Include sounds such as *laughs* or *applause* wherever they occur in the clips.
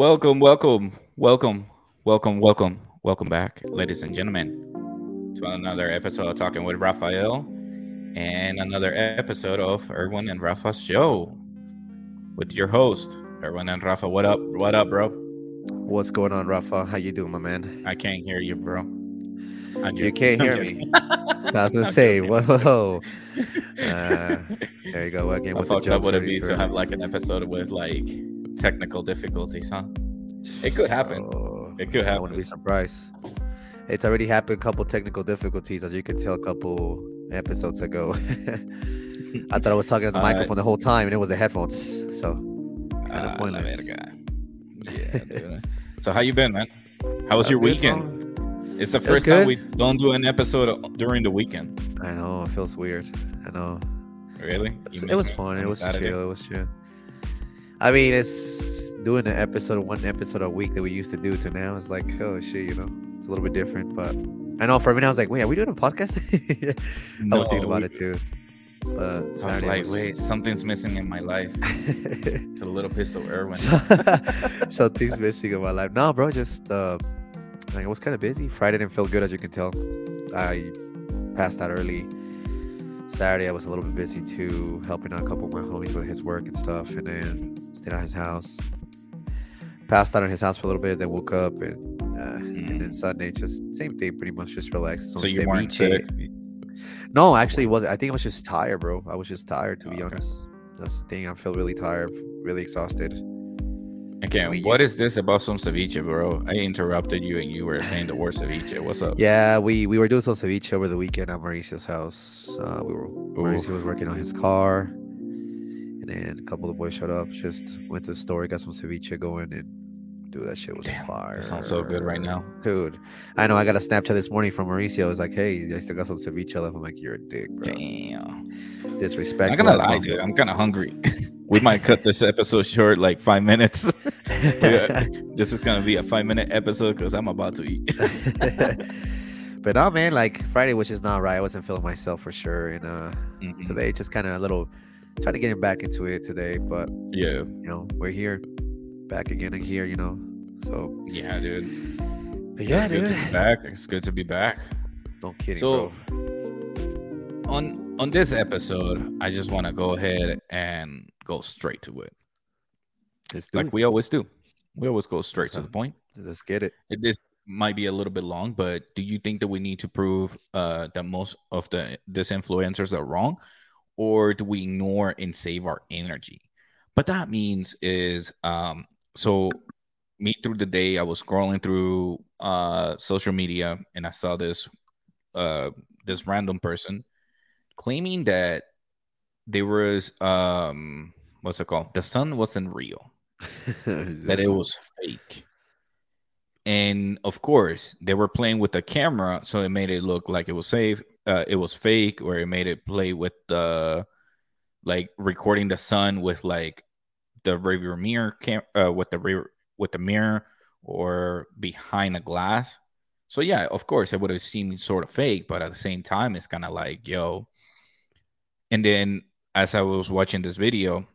Welcome, welcome, welcome, welcome, welcome, welcome back, ladies and gentlemen, to another episode of Talking with Rafael and another episode of Erwin and Rafa's show with your host, Erwin and Rafa. What up? What up, bro? What's going on, Rafa? How you doing, my man? I can't hear you, bro. You can't hear me. *laughs* I was gonna say, whoa. Uh, there you go again the fucked up would it be to have like an episode with like technical difficulties, huh? It could happen. Oh, It could happen. I wouldn't be surprised. It's already happened. A couple technical difficulties, as you can tell, a couple episodes ago. *laughs* I thought I was talking to the Uh, microphone the whole time, and it was the headphones. So Kinda Ah, la pointless. *laughs* Yeah, so how you been, man? How was Uh, your weekend? It's the first time we don't do an episode during the weekend. I know it feels weird. I know. Really? It was fun. It was Saturday? chill. It was chill. I mean, it's doing an episode, one episode a week that we used to do to now. It's like, oh shit, you know, it's a little bit different. But I know for a minute, I was like, wait, are we doing a podcast? *laughs* I was thinking about we- it too. But I was like, was- wait, something's missing in my life. *laughs* It's a little pistol Erwin. so, *laughs* so things missing in my life. No, bro, just uh, like, I was kind of busy. Friday didn't feel good, as you can tell. I passed out early. Saturday, I was a little bit busy too, helping out a couple of my homies with his work and stuff, and then stayed at his house. Passed out at his house for a little bit, then woke up, and uh, and then Sunday, just same thing, pretty much just relaxed. Mm. so you weren't sick? No, actually, it wasn't. I think I was just tired, bro. I was just tired, to be Okay. honest. That's the thing. I feel really tired, really exhausted. Okay, We what is used- this about some ceviche, bro? I interrupted you and you were saying the word ceviche. What's up? Yeah, we we were doing some ceviche over the weekend at Mauricio's house. Uh, we were Mauricio was working on his car, and then a couple of boys showed up. Just went to the store, got some ceviche going, and dude, that shit was Damn, fire. that sounds so good right now. dude. I know. I got a Snapchat this morning from Mauricio. It was like, "Hey, I still got some ceviche left." I'm like, "You're a dick, bro. Damn. Disrespectful." I'm gonna lie, dude. I'm kind of hungry. *laughs* we might cut this episode short, like five minutes. *laughs* Yeah. *laughs* this is gonna be a five minute episode because I'm about to eat. *laughs* but no, man. Like Friday, which is not right. I wasn't feeling myself for sure, and uh, Mhm. today just kind of a little trying to get back into it today, but Yeah, you know, we're here, back again and here, you know. So yeah, dude. but yeah, it's good dude. to be back. It's good to be back. No kidding, So- bro. On on this episode, I just want to go ahead and go straight to it, like it. we always do. We always go straight to the point. Let's get it. It- This might be a little bit long, but do you think that we need to prove uh, that most of the these influencers are wrong, or do we ignore and save our energy? But that means is um, so me through the day, I was scrolling through uh, social media and I saw this uh, this random person claiming that there was um, what's it called? The sun wasn't real *laughs* that it was fake. And of course, they were playing with the camera, so it made it look like it was safe. Uh, it was fake, or it made it play with the like recording the sun with like the rear mirror cam uh, with the rear with the mirror or behind a glass. So yeah, of course, it would have seemed sort of fake, but at the same time, it's kind of like yo. And then as I was watching this video,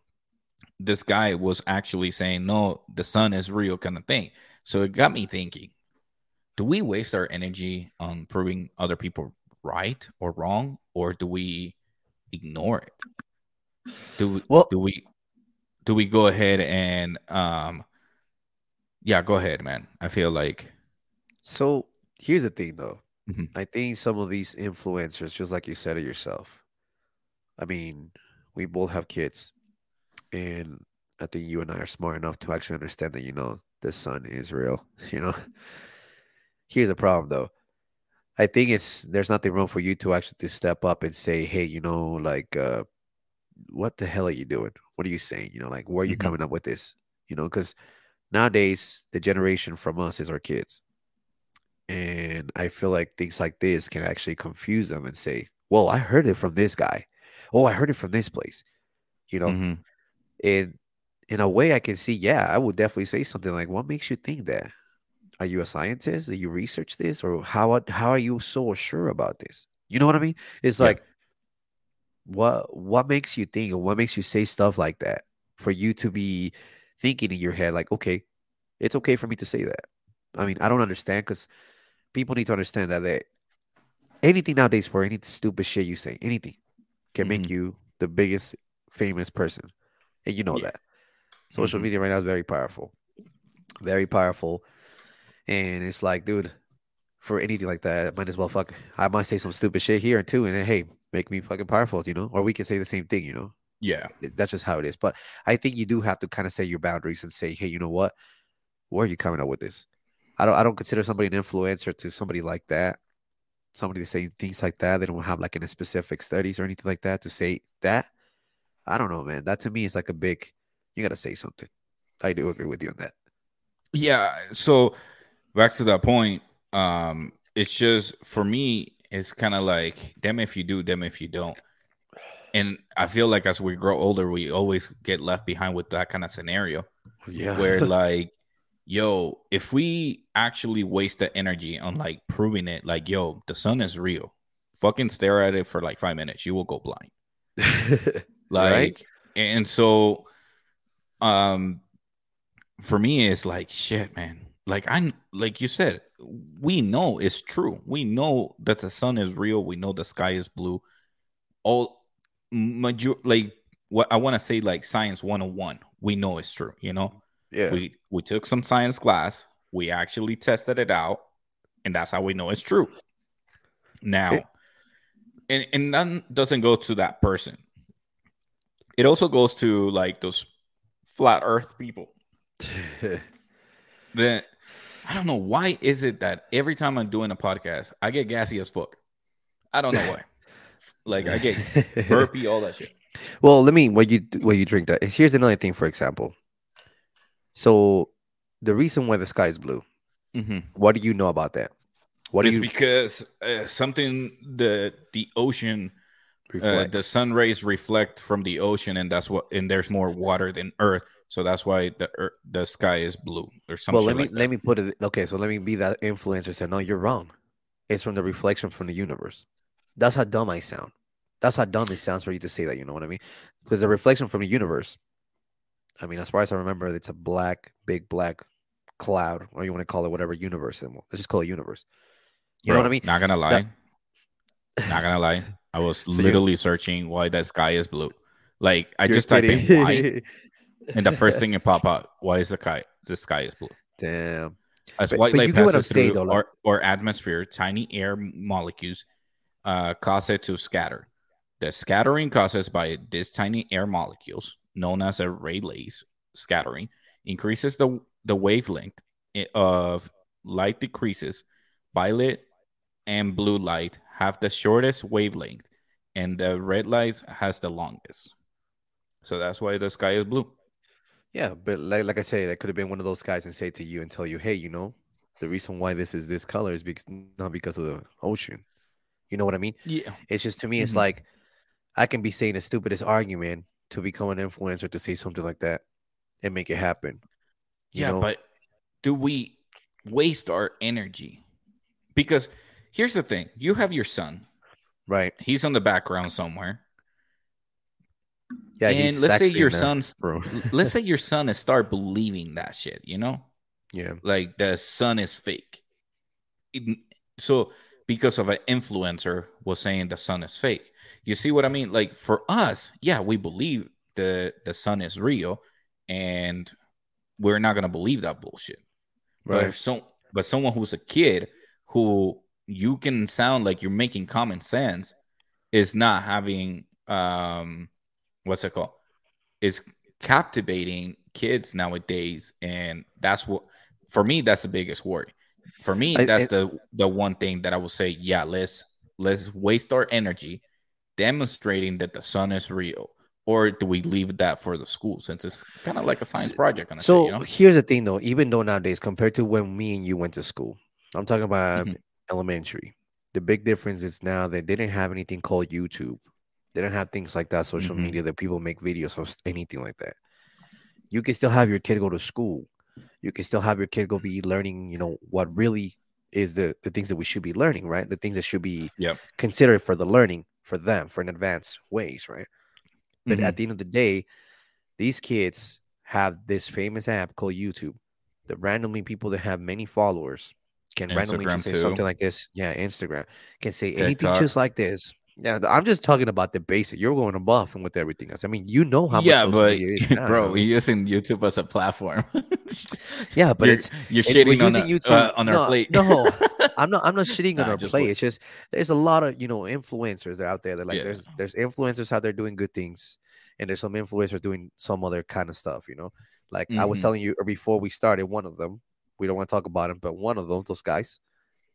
this guy was actually saying, no, the sun is real kind of thing. So it got me thinking, do we waste our energy on proving other people right or wrong, or do we ignore it? Do we, Well- do we do we go ahead and um yeah, go ahead, man. I feel like So here's the thing, though. Mhm. I think some of these influencers, just like you said it yourself. I mean, we both have kids, and I think you and I are smart enough to actually understand that you know the sun is real. *laughs* You know. Here's the problem, though. I think it's there's nothing wrong for you to actually to step up and say, hey, you know, like, uh, what the hell are you doing? What are you saying? You know, like, where are you Mhm. coming up with this? You know, because nowadays the generation from us is our kids. And I feel like things like this can actually confuse them and say, Well, I heard it from this guy. Oh, I heard it from this place. You know, Mhm. And in a way I can see, yeah, I would definitely say something like, What makes you think that? Are you a scientist? Do you research this? Or how how are you so sure about this? You know what I mean? It's Yeah. like what what makes you think or what makes you say stuff like that for you to be thinking in your head like okay It's okay for me to say that. I mean, I don't understand because people need to understand that they, anything nowadays for any stupid shit you say, anything can make Mhm. you the biggest famous person. And you know Yeah. that. Social Mhm. media right now is very powerful. Very powerful. And it's like, dude, for anything like that, might as well fuck. I might say some stupid shit here too, and then hey, make me fucking powerful, you know? Or we can say the same thing, you know? Yeah. That's just how it is. But I think you do have to kind of set your boundaries and say, hey, you know what? Where are you coming up with this? I don't I don't consider somebody an influencer to somebody like that. Somebody to say things like that. They don't have like any specific studies or anything like that to say that. I don't know, man. That to me is like a big you gotta say something. I do agree with you on that. Yeah. So back to that point, um, it's just for me, it's kind of like them if you do, them if you don't. And I feel like as we grow older, we always get left behind with that kind of scenario Yeah. where *laughs* like, yo, if we actually waste the energy on like proving it, like, yo, the sun is real, fucking stare at it for like five minutes, you will go blind. *laughs* Like, Right? and so, um, for me, it's like shit, man. Like I, like you said, we know it's true. We know that the sun is real. We know the sky is blue. All major, like what I want to say, like science one on one. We know it's true. You know, yeah. we we took some science class. We actually tested it out, and that's how we know it's true. Now, It- and and none doesn't go to that person. It also goes to like those flat Earth people. *laughs* That I don't know why is it that every time I'm doing a podcast, I get gassy as fuck. I don't know why. *laughs* like I get burpy, all that shit. Well, let me what you what you drink that. Here's another thing, for example. So, the reason why the sky is blue. Mm-hmm. What do you know about that? What it's you because uh, something the the ocean uh, the sun rays reflect from the ocean and that's what and there's more water than earth so that's why the earth, the sky is blue or something well, let me like let me put it. Okay, so let me be that influencer. Say, no, you're wrong. It's from the reflection from the universe. That's how dumb I sound. That's how dumb it sounds for you to say that. You know what I mean? Because the reflection from the universe. I mean, as far as I remember, it's a black, big black cloud, or you want to call it whatever universe. Let's just call it universe. You know what I mean? not gonna lie not gonna lie i was So you- literally searching why the sky is blue like i You're just type in kidding. why and the first thing *laughs* it pop up why is the sky the sky is blue Damn. As But- white but light you passes through though, like- our, our atmosphere, tiny air molecules uh, cause it to scatter. The scattering causes by these tiny air molecules, known as a Rayleigh's scattering, increases the, the wavelength of light decreases. Violet and blue light have the shortest wavelength, and the red light has the longest. So that's why the sky is blue. Yeah, but like like I say, that could have been one of those guys and say to you and tell you, hey, you know, the reason why this is this color is because not because of the ocean. You know what I mean? Yeah. It's just to me, it's Mhm. like I can be saying the stupidest argument to become an influencer to say something like that and make it happen. You yeah, know? but do we waste our energy? Because here's the thing you have your son, right? he's in the background somewhere. Yeah, and let's say your son's let's say *laughs* your son is start believing that shit, you know? yeah, Like the sun is fake. It- so because of an influencer was saying the sun is fake. You see what I mean? Like for us, yeah, we believe the the sun is real and we're not gonna believe that bullshit. But right. if so, but someone who's a kid who you can sound like you're making common sense is not having um what's it called? Is captivating kids nowadays, and that's what for me that's the biggest worry. For me, I- that's I- the the one thing that I will say, yeah, let's let's waste our energy demonstrating that the sun is real. Or do we leave that for the school since it's kind of like a science project? So you know? here's the thing, though. Even though nowadays, compared to when me and you went to school, I'm talking about Mhm. Elementary. The big difference is now they didn't have anything called YouTube. They don't have things like that, social Mhm. media that people make videos of anything like that. You can still have your kid go to school. You can still have your kid go be learning, you know, what really is the the things that we should be learning, right? The things that should be Yep. considered for the learning for them for an advanced ways, right? But Mhm. at the end of the day, these kids have this famous app called YouTube. the randomly people that have many followers can randomly just say too. something like this. Yeah, Instagram can say anything just like this. Yeah, I'm just talking about the basic. You're going above and with everything else. I mean, you know how yeah, much but now, *laughs* bro, we're using YouTube as a platform. *laughs* yeah, but you're, it's you're shitting on, a- YouTube. uh, on no, our plate. no, *laughs* I'm not. I'm not shitting on Nah, our plate. wait. It's just there's a lot of you know influencers that are out there. That like Yeah. there's there's influencers out there doing good things, and there's some influencers doing some other kind of stuff. You know, like I was Mhm. telling you before we started. One of them, we don't want to talk about him, but one of them, those guys,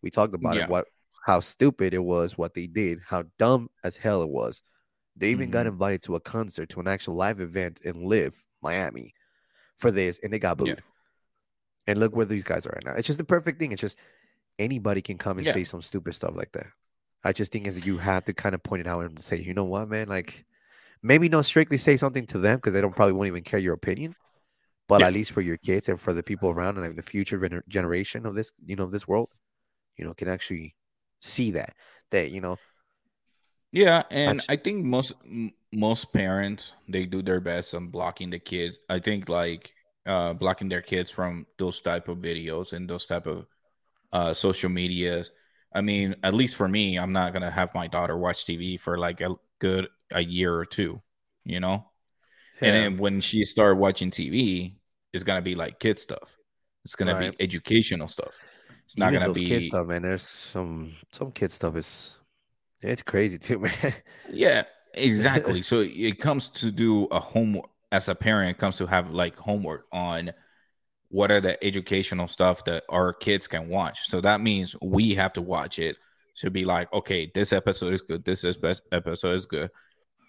we talked about Yeah. it. What how stupid it was, what they did, how dumb as hell it was. They even got Mhm. invited to a concert, to an actual live event in Live, Miami, for this, and they got booed. Yeah. And look where these guys are right now. It's just the perfect thing. It's just anybody can come and Yeah. say some stupid stuff like that. I just think is that you have to kind of point it out and say, you know what, man, like maybe not strictly say something to them because they don't probably won't even care your opinion, but Yeah. at least for your kids and for the people around and like, the future generation of this, you know, of this world, you know, can actually see that that you know, Yeah, and Actu- I think most most parents they do their best on blocking the kids. I think like uh blocking their kids from those type of videos and those type of uh social medias. I mean, at least for me, I'm not gonna have my daughter watch TV for like a good a year or two, you know. And then when she started watching TV, it's gonna be like kid stuff. It's gonna Right. be educational stuff. It's not Even gonna be kid stuff, man. There's some some kid stuff is it's crazy too, *laughs* man. Yeah, exactly. so it comes to do a homework as a parent, it comes to have like homework on what are the educational stuff that our kids can watch. So that means we have to watch it to be like, okay, this episode is good. This is best episode is good.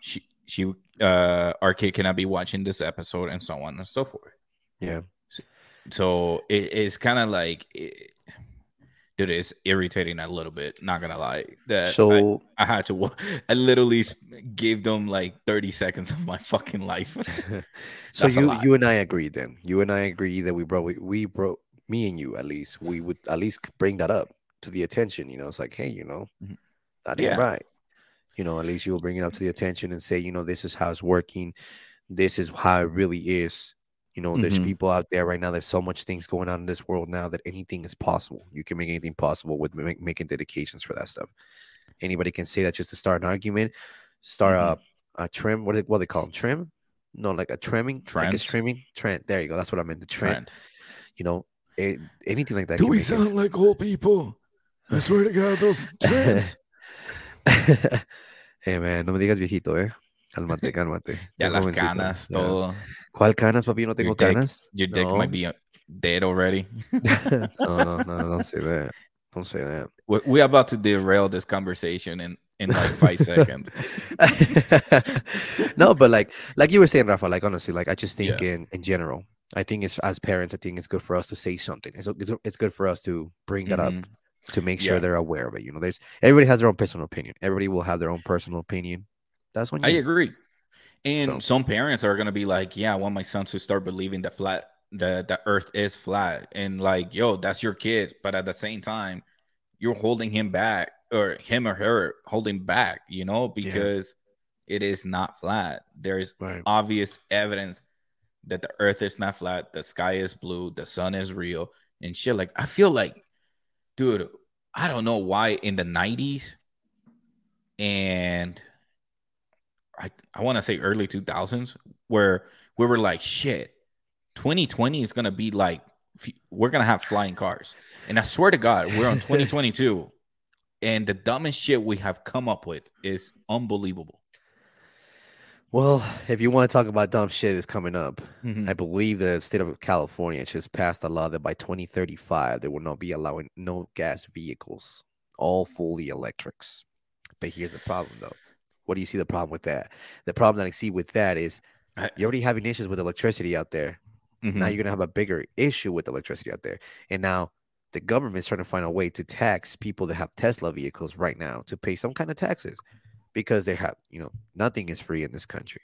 She she uh our kid cannot be watching this episode and so on and so forth. Yeah. So it, it's kind of like it, dude, it's irritating a little bit. Not gonna lie. That So I had to. I literally gave them like thirty seconds of my fucking life. *laughs* *laughs* so you you and I agree then. You and I agree that we bro we, we bro me and you at least we would at least bring that up to the attention. You know, it's like hey, you know, Mhm. that ain't Yeah. right. You know, at least you'll bring it up to the attention and say, you know, this is how it's working. This is how it really is. You know, there's Mhm. people out there right now. There's so much things going on in this world now that anything is possible. You can make anything possible with make, making dedications for that stuff. Anybody can say that just to start an argument, start Mhm. a, a trim. What do they, what do they call them? Trim? No, like a trimming. Like a Trends. trimming. Trend. There you go. That's what I meant. The trend. Trend. You know, it, anything like that. can make it- like old people? I swear to God, those *laughs* trends. hey man, no me digas viejito, eh. Cálmate, *laughs* cálmate. Ya las jovencito, canas, ya. ¿Cuál canas, papi? No tengo Your dick- canas. Your dick No. might be uh, dead already. *laughs* no, no, no, don't say that. Don't say that. We- We're about to derail this conversation in in like five *laughs* seconds. no, but like like you were saying, Rafa, like honestly, like I just think Yeah. in in general, I think it's as parents, I think it's good for us to say something. It's it's, it's good for us to bring that up Mhm. to make sure Yeah. they're aware of it. You know, there's everybody has their own personal opinion. Everybody will have their own personal opinion. That's when I agree. And So- some parents are gonna be like, "Yeah, I want my sons to start believing that flat, the the Earth is flat," and like, "Yo, that's your kid," but at the same time, you're holding him back, or him or her holding back, you know, because it is not flat. There's right. obvious evidence that the Earth is not flat, the sky is blue, the sun is real, and shit. Like, I feel like, dude, I don't know why in the '90s and I I want to say early 2000s where we were like shit 2020 is going to be like we're going to have flying cars and I swear to god we're on 2022 *laughs* and the dumbest shit we have come up with is unbelievable Well, if you want to talk about dumb shit that's coming up, Mhm. I believe the state of California just passed a law that by 2035 they will not be allowing no gas vehicles, all fully electrics. But here's the problem, though. What do you see the problem with that? The problem that I see with that is you're already having issues with electricity out there. Now Mhm. you're gonna have a bigger issue with electricity out there, and now the government's trying to find a way to tax people that have Tesla vehicles right now to pay some kind of taxes because they have, you know, nothing is free in this country,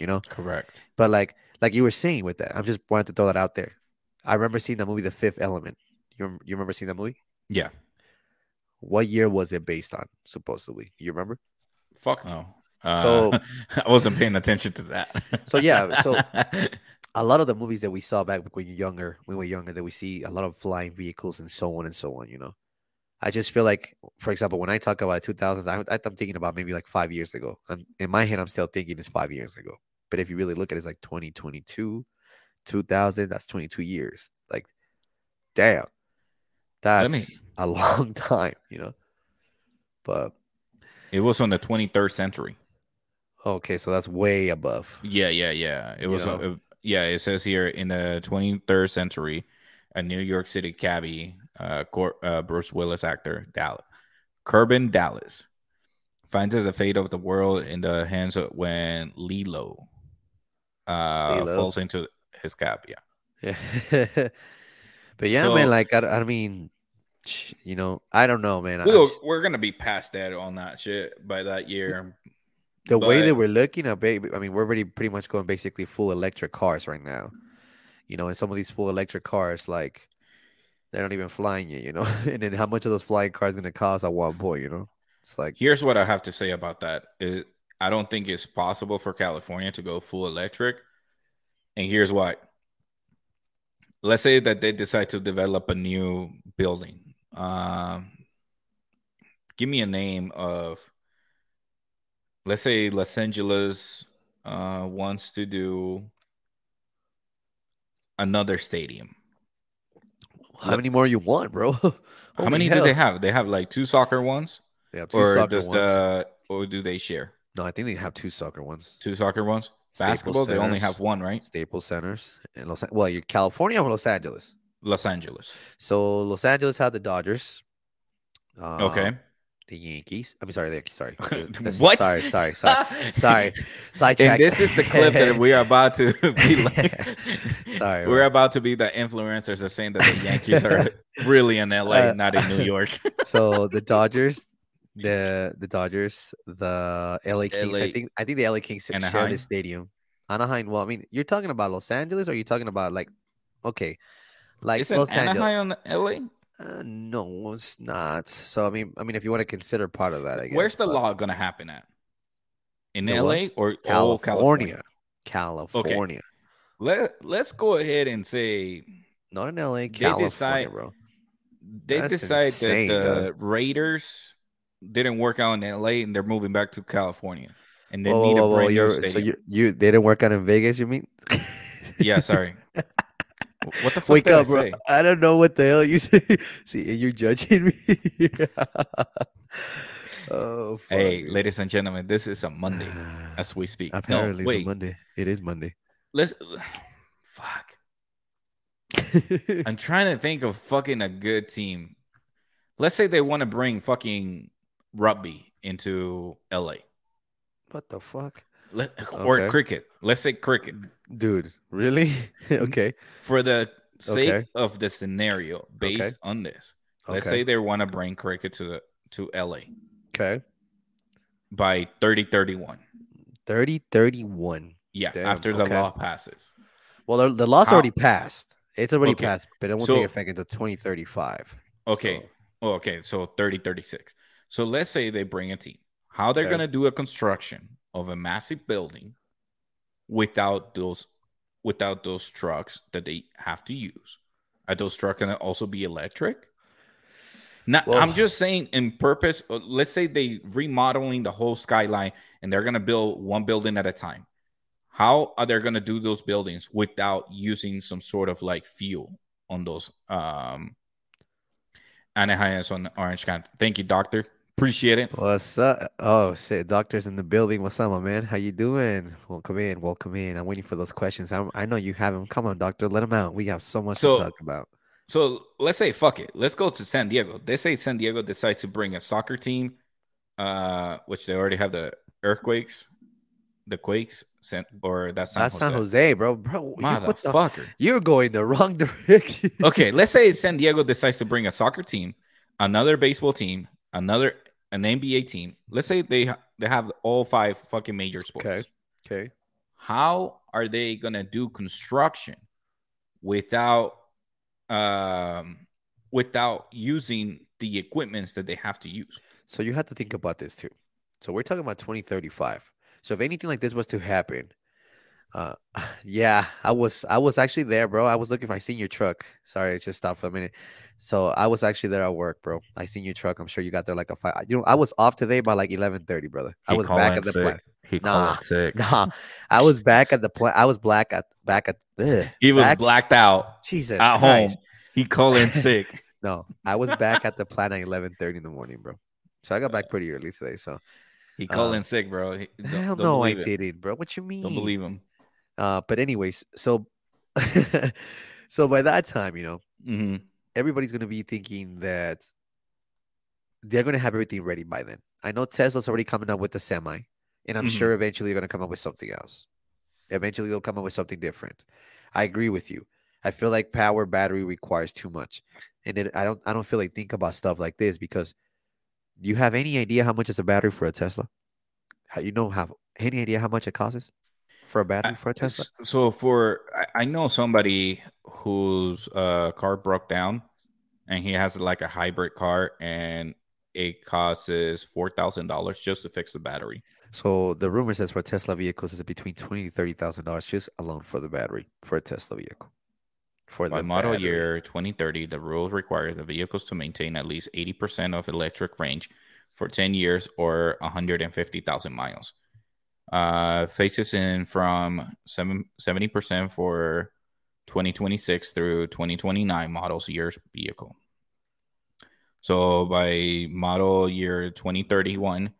you know. correct But like like you were saying with that, I'm just wanted to throw that out there. I remember seeing that movie, The Fifth Element. You you remember seeing that movie? yeah What year was it based on? Supposedly, you remember? Fuck no uh, So- *laughs* I wasn't paying attention to that So, yeah, so- *laughs* a lot of the movies that we saw back when you're younger, when we were younger, that we see a lot of flying vehicles and so on and so on. You know, I just feel like, for example, when I talk about 2000s, I, I'm thinking about maybe like five years ago. I'm, in my head, I'm still thinking it's five years ago. But if you really look at it, it's like 2022, 2000. That's 22 years. Like, damn, that's me- a *laughs* long time. You know, but It was on the 23rd century. okay, so that's way above. Yeah, yeah, yeah. It You was. uh, yeah, it says here in the 23rd century, a New York City cabbie, uh, Cor- uh Bruce Willis actor, Dallas, Korben Dallas, finds the fate of the world in the hands of when Leeloo, uh, Leeloo. falls into his cab. Yeah. Yeah. *laughs* but yeah, So- man, like I, I mean, you know, I don't know, man. We'll, s- we're gonna be past that on that shit by that year. the way that we're looking uh, at, baby, I mean, we're already pretty much going basically full electric cars right now. You know, and some of these full electric cars, like they're not even flying yet, you know. *laughs* and then how much of those flying cars gonna cost at one point, you know? It's like Here's what I have to say about that. It, I don't think it's possible for California to go full electric. And here's why. Let's say that they decide to develop a new building. Um, give me a name of, let's say Los Angeles uh, wants to do another stadium. how many more you want, bro? *laughs* How many do they have? They have like two soccer ones, They have two or soccer does ones. the or do they share No, I think they have two soccer ones. two soccer ones? Staples Basketball, they only have one, right? Staples Centers and Los. Well, you're California or Los Angeles? Los Angeles. So Los Angeles had the Dodgers. Um, Okay. The Yankees. I'm sorry, the Yankees. Sorry. *laughs* The- the- What? Sorry, sorry, sorry, sorry. *laughs* and this is the clip that we are about to be *laughs* like. Sorry, we're about to be the influencers that saying that the Yankees are really in LA, Uh, not in New York. so the Dodgers, the the Dodgers, the LA Kings. I think I think the LA Kings share Anaheim. this stadium. Anaheim. Well, I mean, you're talking about Los Angeles, or you're talking about like, okay, like Isn't Los Angeles. Anaheim on LA? Uh, no, it's not. So I mean, I mean, if you want to consider part of that, I guess. Where's the but law gonna happen at? In The LA what? or California. California? California. Let Let's go ahead and say Not in LA, California, decide- bro. they That's decide insane, that the dog. Raiders didn't work out in LA and they're moving back to California, and they Whoa, need whoa, a whoa, brand new you're, so you you they didn't work out in Vegas, you mean? *laughs* Yeah, sorry. What the fuck Wake up, I bro. say? I don't know what the hell you *laughs* say. See, you're judging me. *laughs* oh, fuck, Hey, ladies and gentlemen, this is a Monday *sighs* as we speak. Apparently, no, it's a wait. Monday. It is Monday. Let's. *sighs* Fuck. *laughs* I'm trying to think of fucking a good team. Let's say they want to bring fucking rugby into LA. what the fuck, Let, or Okay. cricket. Let's say cricket. dude? Really? *laughs* Mm-hmm. okay. For the sake Okay. of the scenario based on this. Let's Okay. say they want to bring cricket to the to LA Okay. by 3031. 30 31. Yeah, Damn, after the okay. law passes. Well, the, the law's How- already passed. It's already Okay, passed, but it won't so- take effect until 2035. Okay. So, Oh, okay, so 30, 36. So let's say they bring a team. How they're Okay. gonna do a construction of a massive building without those without those trucks that they have to use. Are those trucks gonna also be electric? Now, Well- I'm just saying in purpose. uh, Let's say they remodeling the whole skyline and they're gonna build one building at a time. How are they gonna do those buildings without using some sort of like fuel on those um Anaheim on Orange County. Thank you, doctor. Appreciate it. What's up? Oh, shit. Doctor's in the building. What's up, my man? How you doing? Welcome in. Welcome in. I'm waiting for those questions. I'm, I know you have them. Come on, doctor. Let them out. We have so much So- to talk about. So let's say fuck it. Let's go to San Diego. They say San Diego decides to bring a soccer team, uh, which they already have the earthquakes, the quakes, San, or that's San That's Jose. San Jose, bro. Bro, you, Motherfucker. you're going the wrong *laughs* direction. okay, let's say San Diego decides to bring a soccer team, another baseball team, another an NBA team. Let's say they they have all five fucking major sports. Okay. Okay. how are they gonna do construction without um without using the equipments that they have to use So you have to think about this too. So we're talking about 2035. So if anything like this was to happen, Uh, *sighs* yeah, I was I was actually there, bro. I was looking for I seen your truck. Sorry, I just stopped for a minute. So I was actually there at work, bro. I seen your truck. I'm sure you got there like a five. You know, I was off today by like eleven thirty, brother. I He was back at the sick. plant. He Nah, called sick. *laughs* Nah, *laughs* I was back at the plant. I was black at back at. Ugh, He was back- blacked out Jesus at Christ. home. He called in sick. *laughs* No, I was back at the plant at eleven thirty in the morning, bro. So I got back pretty early today. So He called Uh, in sick, bro. He- don't- hell don't no, I didn't, bro. What you mean? Don't believe him. Uh, but anyways, so *laughs* so by that time, you know, hmm everybody's gonna be thinking that they're gonna have everything ready by then. I know Tesla's already coming up with the semi, and I'm Mhm. sure eventually they're gonna come up with something else. Eventually they'll come up with something different. I agree with you. I feel like power battery requires too much, and it, I don't. I don't feel like think about stuff like this because do you have any idea how much is a battery for a Tesla? How you know have any idea how much it costs for a battery for a Tesla? So for I, know somebody whose uh, car broke down, and he has like a hybrid car, and it costs four thousand dollars just to fix the battery. So the rumor says for Tesla vehicles is between twenty to thirty thousand dollars just alone for the battery for a Tesla vehicle. For By the model battery. year 2030, the rules require the vehicles to maintain at least 80% of electric range for 10 years or 150,000 miles. Uh, phases in from 70% for 2026 through 2029 models years vehicle. So by model year 2031,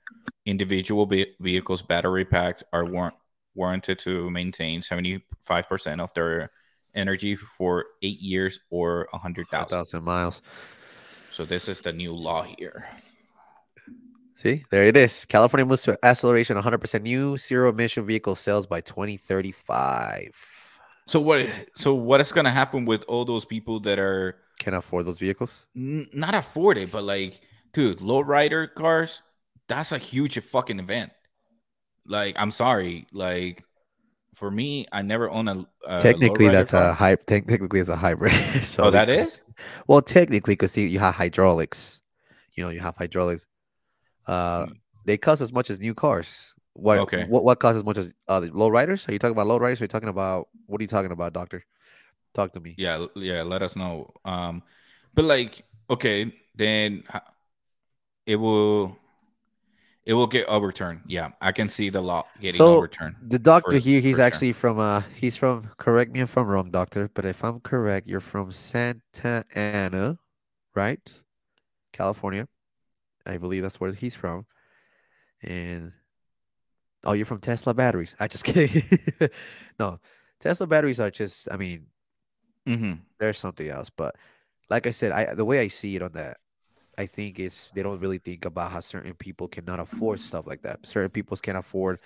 individual ve- vehicles battery packs are war- warranted to maintain 75% of their energy for eight years or a hundred thousand. thousand miles. So this is the new law here. See, there it is. California moves to acceleration 100% new zero emission vehicle sales by 2035. So what? So what is gonna happen with all those people that are Can afford those vehicles? n- not afford it, but like, dude, lowrider cars? That's a huge fucking event. Like, I'm sorry, like. For me, I never own a. a technically, that's car. a hy- technically it's a hybrid. *laughs* so Oh, that because- is. Well, technically, because see you have hydraulics. You know, you have hydraulics. Uh, Mm. they cost as much as new cars. What? Okay. What? What costs as much as uh, the low riders? Are you talking about low riders? Or are you talking about what are you talking about, doctor? Talk to me. yeah yeah let us know um but like okay then it will it will get overturned yeah i can see the law getting So, overturned The doctor for- here, he's for sure. actually from uh he's from correct me if I'm wrong, doctor, but if I'm correct, you're from Santa Ana, right? California. I believe that's where he's from. And oh, you're from Tesla batteries. I just *laughs* kidding. no, Tesla batteries are just I mean, Mhm. there's something else. But like I said, I the way I see it on that, I think is they don't really think about how certain people cannot afford stuff like that. Certain people can't afford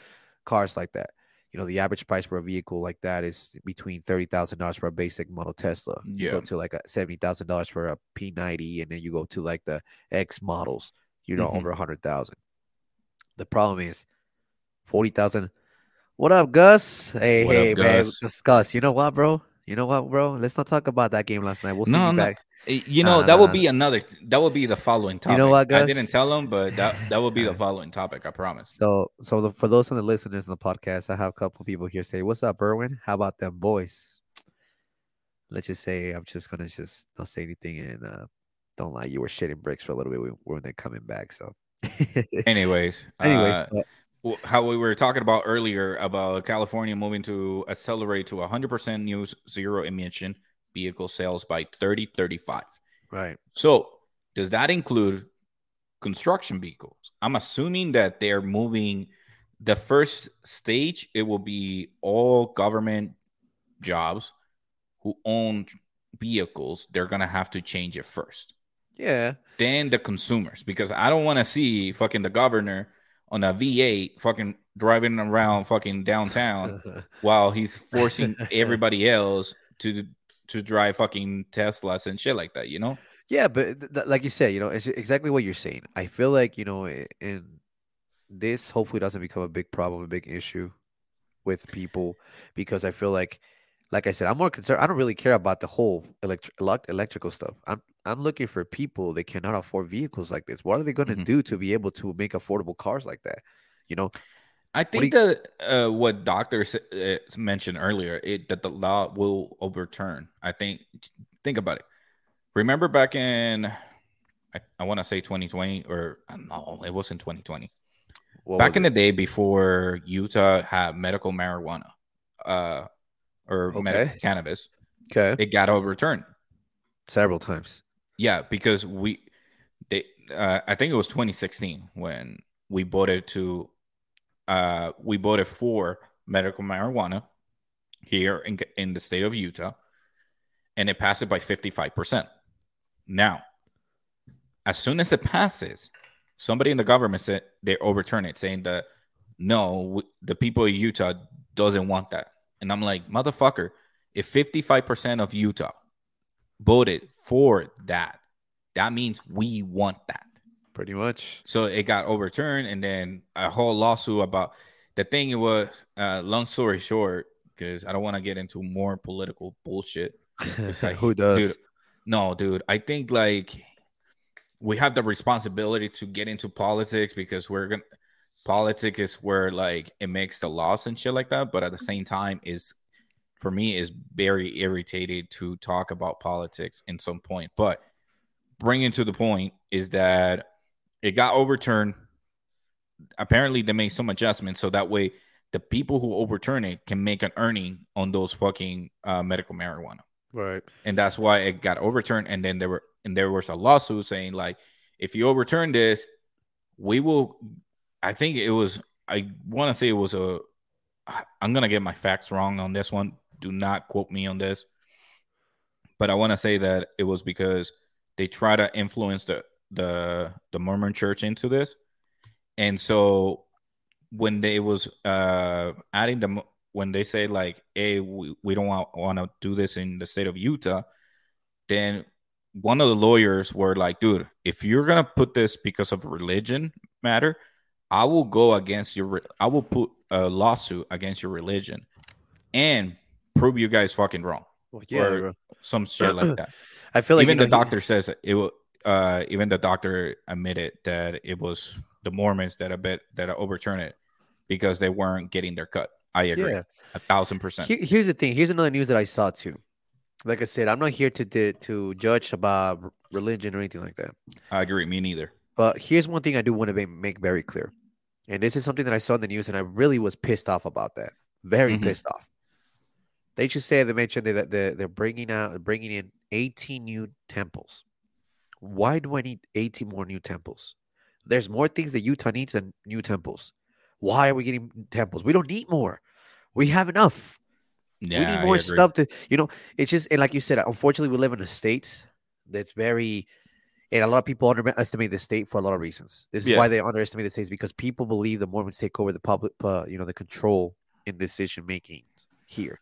cars like that. You know, the average price for a vehicle like that is between thirty thousand dollars for a basic model Tesla. You Yeah. go to like a seventy thousand dollars for a P ninety, and then you go to like the X models. You know, Mhm. over a hundred thousand. The problem is forty thousand. What up, Gus? Hey, What up, hey, man, Gus? Gus. You know what, bro? You know what, bro? Let's not talk about that game last night. We'll see No, you no. back. Eh, you know that will be another that will be the following topic You know what, Gus? i didn't tell him but that that will be the *laughs* following topic i promise So, so the, for those of the listeners in the podcast, I have a couple people here say, "What's up, Berwin? How about them boys?" Let's just say I'm just gonna just not say anything and uh, don't lie. You were shitting bricks for a little bit when, they're coming back. So, anyways *laughs* anyways, uh, but- how we were talking about earlier about California moving to accelerate to 100% new zero emission vehicle sales by 3035. right. So, does that include construction vehicles? I'm assuming that they're moving the first stage, it will be all government jobs who own vehicles. They're going to have to change it first Yeah, then the consumers because I don't want to see fucking the governor on a V8 fucking driving around fucking downtown *laughs* while he's forcing *laughs* everybody else to to drive fucking Teslas and shit like that, you know? Yeah, but th- th- like you said, you know, it's exactly what you're saying. I feel like, you know, in this hopefully doesn't become a big problem, a big issue with people because I feel like, like I said, I'm more concerned. I don't really care about the whole electri- elec- electrical stuff. I'm I'm looking for people that cannot afford vehicles like this. What are they going to Mhm. do to be able to make affordable cars like that? You know, I think that uh, what doctors uh, mentioned earlier, it that the law will overturn. I think. Think about it. Remember back in, I, I want to say 2020 or uh, no, it wasn't 2020. What back was in it? the day before Utah had medical marijuana, uh, or okay. medical cannabis. Okay, it got overturned several times. Yeah, because we, they, uh, I think it was 2016 when we voted to uh, we voted for medical marijuana here in, in the state of Utah, and it passed it by 55%. Now, as soon as it passes, somebody in the government said they overturn it, saying that no, the people of Utah doesn't want that. And I'm like, motherfucker, if 55% of Utah voted for that, that means we want that. Pretty much. So it got overturned, and then a whole lawsuit about the thing. It was uh, long story short, because I don't want to get into more political bullshit. *laughs* Like, Who does? Dude, no, dude. I think like we have the responsibility to get into politics because we're gonna politics is where like it makes the laws and shit like that. But at the same time, is for me is very irritated to talk about politics in some point. But bringing to the point is that it got overturned. Apparently, they made some adjustments so that way the people who overturn it can make an earning on those fucking uh, medical marijuana. Right. And that's why it got overturned. And then there were and there was a lawsuit saying like, if you overturn this, we will. I think it was. I want to say it was a. I'm gonna get my facts wrong on this one. Do not quote me on this. But I want to say that it was because they try to influence the the the Mormon church into this, and so when they was uh adding the when they say like, "Hey, we, we don't want want to do this in the state of Utah," then one of the lawyers were like, "Dude, if you're gonna put this because of religion matter, I will go against your. I will put a lawsuit against your religion, and prove you guys fucking wrong." Well, yeah, or some shit like that. *clears throat* I feel like even you know, the doctor says it will uh, even the doctor admitted that it was the Mormons that a bit that I overturned it because they weren't getting their cut. I agree, yeah. a thousand percent. Here, here's the thing. Here's another news that I saw too. Like I said, I'm not here to to judge about religion or anything like that. I agree. Me neither. But here's one thing I do want to make very clear, and this is something that I saw in the news, and I really was pissed off about that. Very mm-hmm. pissed off. They just say they mentioned that they're, they're bringing out bringing in 18 new temples why do I need 18 more new temples? There's more things that Utah needs than new temples. Why are we getting temples? We don't need more. We have enough. Yeah, we need more stuff to, you know, it's just, and like you said, unfortunately, we live in a state that's very, and a lot of people underestimate the state for a lot of reasons. This is yeah. why they underestimate the states because people believe the Mormons take over the public, uh, you know, the control in decision making here.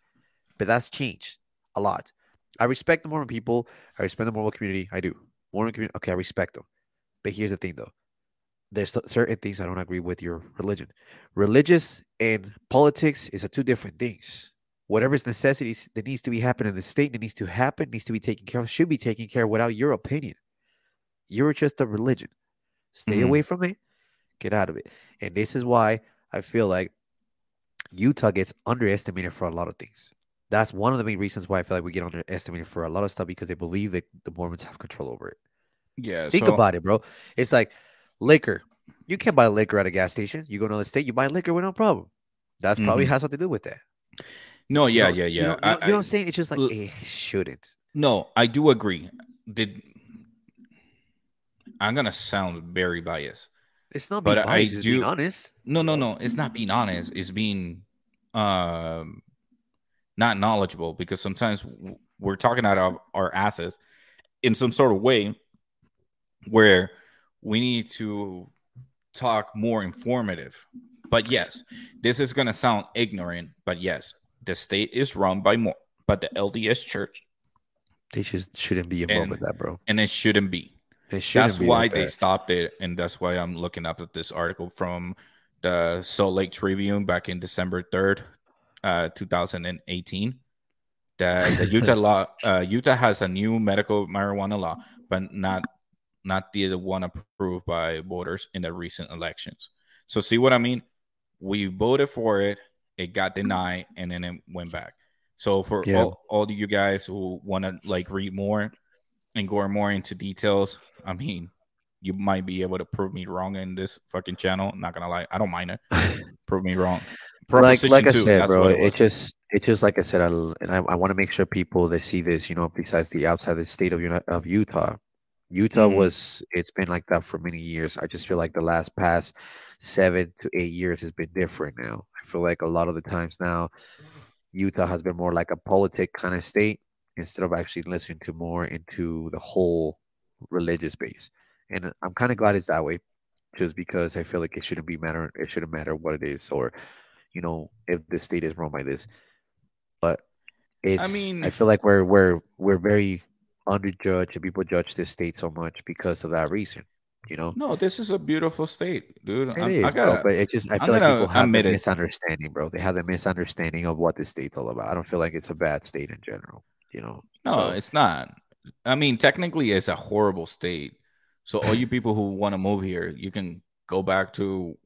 But that's changed a lot. I respect the Mormon people. I respect the Mormon community. I do. Mormon community, okay, I respect them. But here's the thing, though. There's certain things I don't agree with your religion. Religious and politics is a two different things. Whatever's necessities that needs to be happening in the state that needs to happen, needs to be taken care of, should be taken care of without your opinion. You're just a religion. Stay mm-hmm. away from it. Get out of it. And this is why I feel like Utah gets underestimated for a lot of things. That's one of the main reasons why I feel like we get underestimated for a lot of stuff because they believe that the Mormons have control over it. Yeah. Think so... about it, bro. It's like liquor. You can't buy liquor at a gas station. You go to another state, you buy liquor with no problem. That's probably mm-hmm. has something to do with that. No, yeah, you know, yeah, yeah. You know, I, you know, I, what I'm saying? It's just like it shouldn't. No, I do agree. Did I'm gonna sound very biased. It's not being but biased, I do, being honest. No, no, no. It's not being honest. It's being um not knowledgeable because sometimes we're talking out of our asses in some sort of way where we need to talk more informative. But yes, this is going to sound ignorant, but yes, the state is run by more, but the LDS church. They just shouldn't be involved and, with that, bro. And it shouldn't be. It shouldn't that's why they that. stopped it, and that's why I'm looking up at this article from the Salt Lake Tribune back in December 3rd, uh, 2018 that the *laughs* Utah law uh, Utah has a new medical marijuana law, but not not the one approved by voters in the recent elections. So see what I mean? we voted for it, it got denied, and then it went back. So for Yeah. all, all of you guys who want to like read more and go more into details, I mean, you might be able to prove me wrong in this fucking channel. Not gonna lie, I don't mind it. *laughs* prove me wrong. Like like I said, bro, what it, just it just like I said, I, and I, I want to make sure people that see this, you know, besides the outside the state of of Utah, Utah Mhm. was it's been like that for many years. I just feel like the last past seven to eight years has been different now. I feel like a lot of the times now, Utah has been more like a politic kind of state instead of actually listening to more into the whole religious base. And I'm kind of glad it's that way, just because I feel like it shouldn't be matter. It shouldn't matter what it is or you know, if the state is run by this. But it's I mean- I feel like we're we're we're very underjudged and people judge this state so much because of that reason. You know? No, this is a beautiful state, dude. It is, I bro, gotta, but it just I I'm feel like people have a it. misunderstanding, bro. They have a misunderstanding of what the state's all about. I don't feel like it's a bad state in general. You know? No, So- it's not. I mean, technically, it's a horrible state. So all you people who want to move here, you can go back to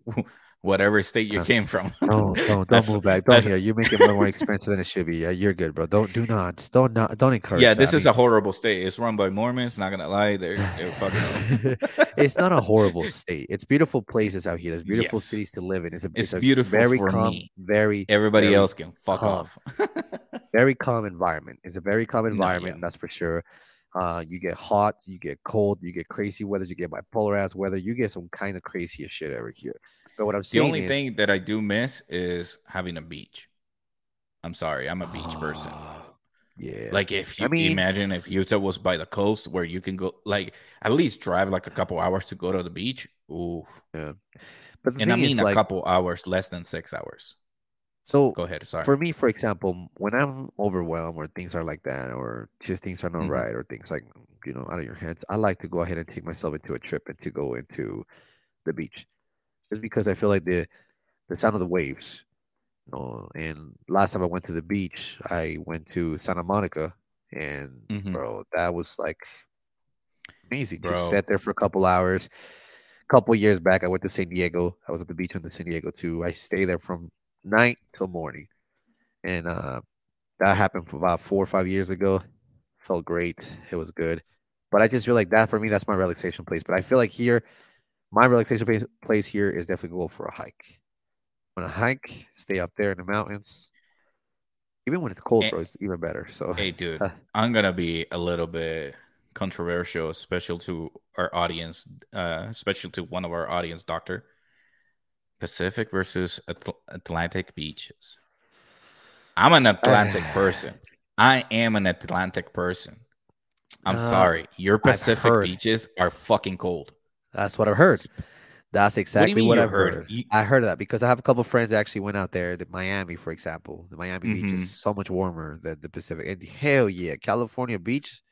whatever state you came from. *laughs* Don't don't don't move back. Don't here. You make it more expensive than it should be. Yeah, you're good, bro. Don't do not don't not don't encourage. yeah, that. this I is mean- a horrible state. It's run by Mormons. Not gonna lie, they're, they're fucking. *laughs* it's not a horrible state. It's beautiful places out here. There's beautiful Yes. cities to live in. It's a It's a beautiful very for calm, me. very Everybody very else can fuck calm. off. *laughs* very calm environment. It's a very calm No, environment, yeah. that's for sure. Uh, you get hot, you get cold, you get crazy weather, you get bipolar ass weather, you get some kind of crazy shit over here. But what I'm saying the only is, thing that I do miss is having a beach. I'm sorry, I'm a beach person. yeah, Like if you I mean- imagine if Utah was by the coast where you can go like at least drive like a couple hours to go to the beach. Ooh. but And I mean a like, couple hours, less than six hours. So Go ahead. Sorry. for me, for example, when I'm overwhelmed or things are like that, or just things are not Mhm. right, or things like you know out of your hands, I like to go ahead and take myself into a trip and to go into the beach, just because I feel like the the sound of the waves. You know, and last time I went to the beach, I went to Santa Monica, and Mhm. bro, that was like amazing. Bro. Just sat there for a couple hours. A couple years back, I went to San Diego. I was at the beach in the San Diego too. I stayed there from night till morning, and uh, that happened for about four or five years ago. Felt great. It was good, but I just feel like that for me, that's my relaxation place. But I feel like here, my relaxation place, place here is definitely go for a hike. On a hike, stay up there in the mountains. Even when it's cold, Eh, bro, it's even better. So Hey, dude, I'm gonna be a little bit controversial, especially to our audience, uh, especially to one of our audience, Doctor. Pacific versus Atl- Atlantic beaches. I'm an Atlantic *sighs* person. I am an Atlantic person. I'm Uh, sorry, your Pacific beaches are fucking cold. That's what I've heard. That's exactly mean what, I've heard? heard. You- I heard of that because I have a couple of friends that actually went out there to Miami, for example. The Miami beach Mhm. is so much warmer than the Pacific. And hell yeah, California beach,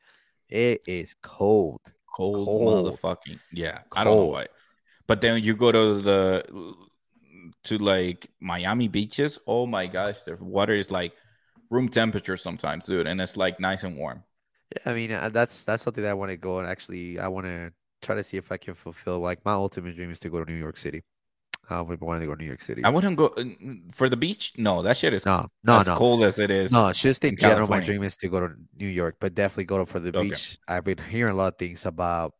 it is cold. Cold, Cold. motherfucking yeah. I don't know why, but then you go to the to like Miami beaches. Oh my gosh, the water is like room temperature sometimes, dude, and it's like nice and warm. Yeah, I mean uh, that's that's something that I want to go and actually I want to try to see if I can fulfill. Like my ultimate dream is to go to New York City. I've been wanting to go to New York City. I wouldn't go uh, for the beach. No, that shit is No, no, as no. cold as it is. No, it's just in, in general. My dream is to go to New York, but definitely go to for the Okay. beach. I've been hearing a lot of things about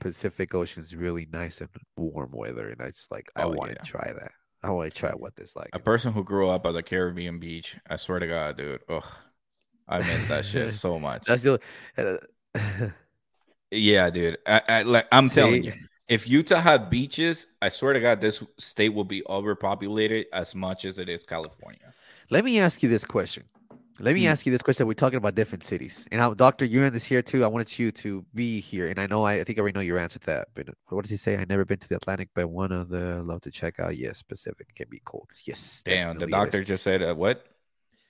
Pacific Ocean's really nice and warm weather, and I just like I Oh, want to yeah. try that. I want to try what this like. A person who grew up at the Caribbean beach. I swear to God, dude. Ugh, I miss that shit *laughs* so much. That's the uh, *laughs* Yeah, dude. I, I like. I'm telling you, if Utah had beaches, I swear to God, this state will be overpopulated as much as it is California. Let me ask you this question. Let me Hmm. ask you this question. We're talking about different cities, and how, Doctor, you're here too. I wanted you to be here, and I know I, I think I already know your answer to that. But what does he say? I never been to the Atlantic, but one of the love to check out. Yes, Pacific can be cold. Yes, Damn, the is. doctor just said uh, what?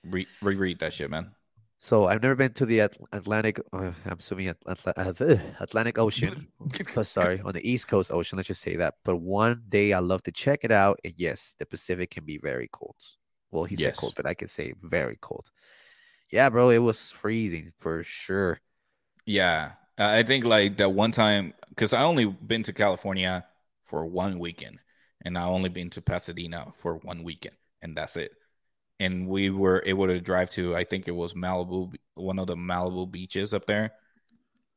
Re- reread that shit, man. So I've never been to the At- Atlantic. Uh, I'm assuming At- Atla- uh, the Atlantic Ocean. so *laughs* sorry, on the East Coast Ocean. Let's just say that. But one day I love to check it out. And yes, the Pacific can be very cold. Well, he said Yes. cold, but I can say very cold. Yeah, bro, it was freezing for sure. Yeah, I think like that one time because I only been to California for one weekend, and I only been to Pasadena for one weekend, and that's it. And we were able to drive to I think it was Malibu, one of the Malibu beaches up there,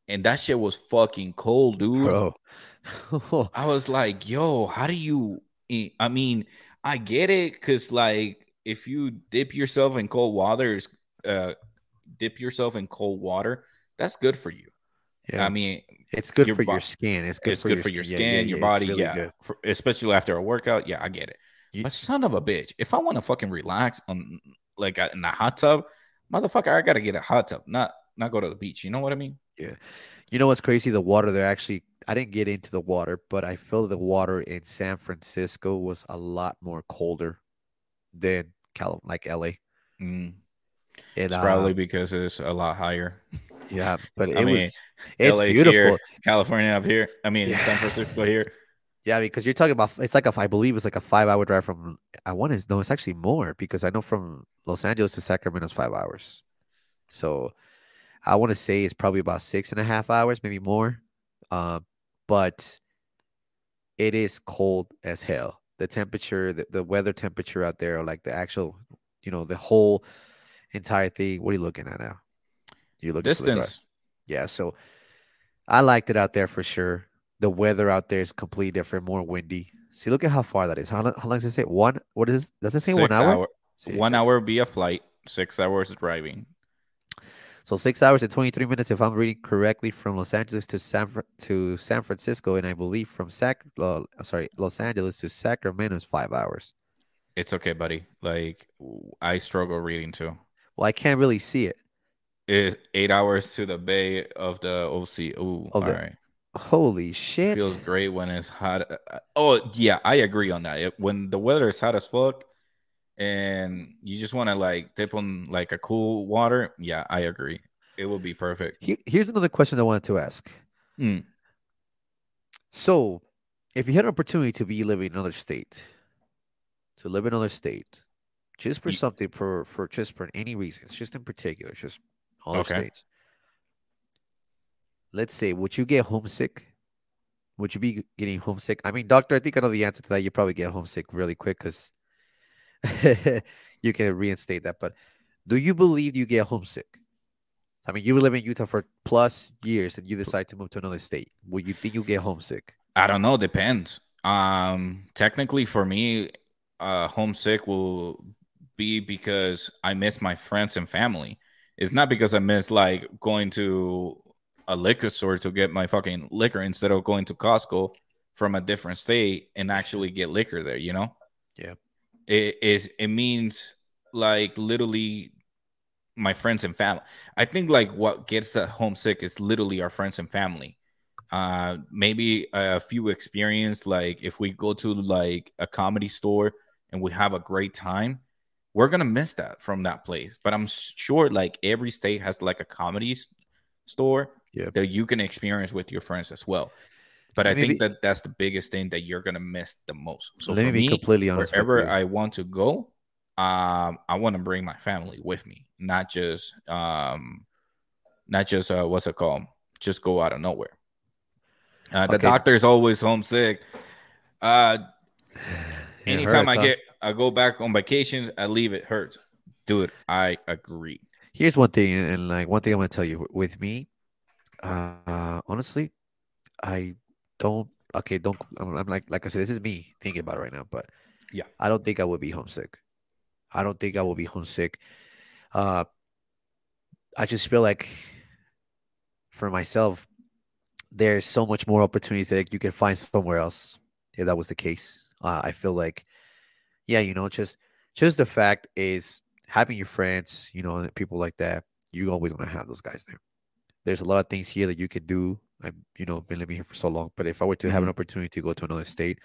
and that shit was fucking cold, dude. Bro. *laughs* I was like, yo, how do you? I mean, I get it because like if you dip yourself in cold water, uh, dip yourself in cold water, that's good for you. yeah. I mean, it's good your for your skin. It's good it's for good your for your skin. skin, Yeah, yeah, your body, really yeah. For, especially after a workout, yeah, I get it. You- But son of a bitch, if I want to fucking relax on like uh, in a hot tub, motherfucker, I gotta get a hot tub, not not go to the beach. You know what I mean? Yeah. You know what's crazy? The water there actually, I didn't get into the water, but I feel the water in San Francisco was a lot more colder than Cal, like LA. Mm, And it's uh, probably because it's a lot higher. *laughs* yeah, but *laughs* it I mean, was it's LA's beautiful. here, California up here. I mean, Yeah. San Francisco here. Yeah, because you're talking about it's like a I believe it's like a five hour drive from I want to no, it's actually more because I know from Los Angeles to Sacramento is five hours. So I want to say it's probably about six and a half hours, maybe more. Um, but it is cold as hell. The temperature, the, the weather temperature out there, like the actual, you know, the whole entire thing. What are you looking at now? You're looking. Distance. Yeah, so I liked it out there for sure. The weather out there is completely different, more windy. See, look at how far that is. How, lo- how long does it say? One? What is? Does it say one Six hour? See, one six- hour a flight, six hours driving. So six hours and twenty three minutes, if I'm reading correctly, from Los Angeles to San to San Francisco, and I believe from Sac, uh, sorry, Los Angeles to Sacramento is five hours. It's okay, buddy. Like I struggle reading too. Well, I can't really see it. It's eight hours to the bay of the OC. Ooh, Of all the- right. Holy shit! Feels great when it's hot. Uh, Oh yeah, I agree on that. It- when the weather is hot as fuck, and you just want to like dip on like a cool water, yeah, I agree. It would be perfect. Here- here's another question I wanted to ask. Mm. So, if you had an opportunity to be living in another state, to live in another state, just for something, for for just for any reason, just in particular, just all Okay. states. Let's say, would you get homesick? Would you be getting homesick? I mean, doctor, I think I know the answer to that. You probably get homesick really quick because *laughs* you can reinstate that. But do you believe you get homesick? I mean, you live in Utah for plus years, and you decide to move to another state. Would you think you get homesick? I don't know. Depends. Um, technically, for me, uh, homesick will be because I miss my friends and family. It's not because I miss like going to a liquor store to get my fucking liquor instead of going to Costco from a different state and actually get liquor there. You know? Yeah. It is. It means like literally my friends and family. I think like what gets us homesick is literally our friends and family uh maybe a few experience like if we go to like a comedy store and we have a great time we're gonna miss that from that place but i'm sure like every state has like a comedy store Yeah. that you can experience with your friends as well but i Maybe- think that that's the biggest thing that you're gonna miss the most so Let for me be me completely honest wherever i want to go um i want to bring my family with me not just um not just uh what's it called just go out of nowhere uh, the Okay. doctor's always homesick. Uh, *sighs* anytime hurts, I huh? get, I go back on vacations, I leave it hurts. Dude, I agree. Here's one thing, and and, like one thing I'm gonna tell you. With me, uh, honestly, I don't. Okay, don't. I'm, I'm like, like I said, this is me thinking about it right now, but Yeah. I don't think I would be homesick. I don't think I will be homesick. Uh, I just feel like for myself, there's so much more opportunities that you can find somewhere else. If that was the case, uh, I feel like, yeah, you know, just just the fact is having your friends, you know, people like that. You always want to have those guys there. There's a lot of things here that you can do. I've, you know, been living here for so long. But if I were to have an opportunity to go to another state,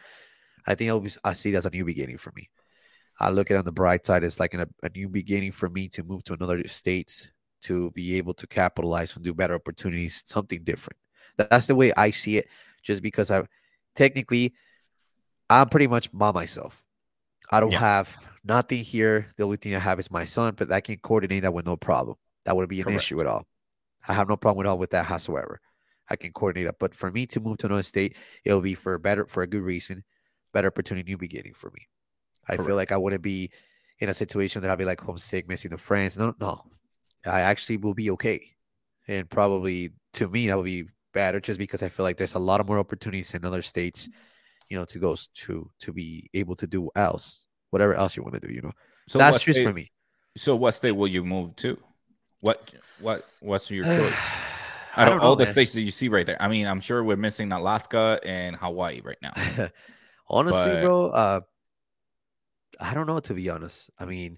I think I, would, I see it as a new beginning for me. I look at it on the bright side It's like an, a new beginning for me to move to another state to be able to capitalize and do better opportunities, something different. That- That's the way I see it. Just because I technically I'm pretty much by myself. I don't Yeah. have nothing here. The only thing I have is my son, but I can coordinate that with no problem. That wouldn't be an Correct. issue at all. I have no problem at all with that whatsoever. I can coordinate that. But for me to move to another state, it'll be for a better for a good reason. better opportunity, new beginning for me. I feel like I wouldn't be in a situation that I'll be like homesick, missing the friends. No, no, I actually will be okay, and probably to me that will be better just because I feel like there's a lot of more opportunities in other states, you know, to go to to be able to do else, whatever else you want to do. You know, So that's just state, for me. So what state will you move to? What what what's your *sighs* choice? I Out don't of know, all the man. states that you see right there, I mean, I'm sure we're missing Alaska and Hawaii right now. *laughs* Honestly, But- bro, uh, I don't know to be honest. I mean,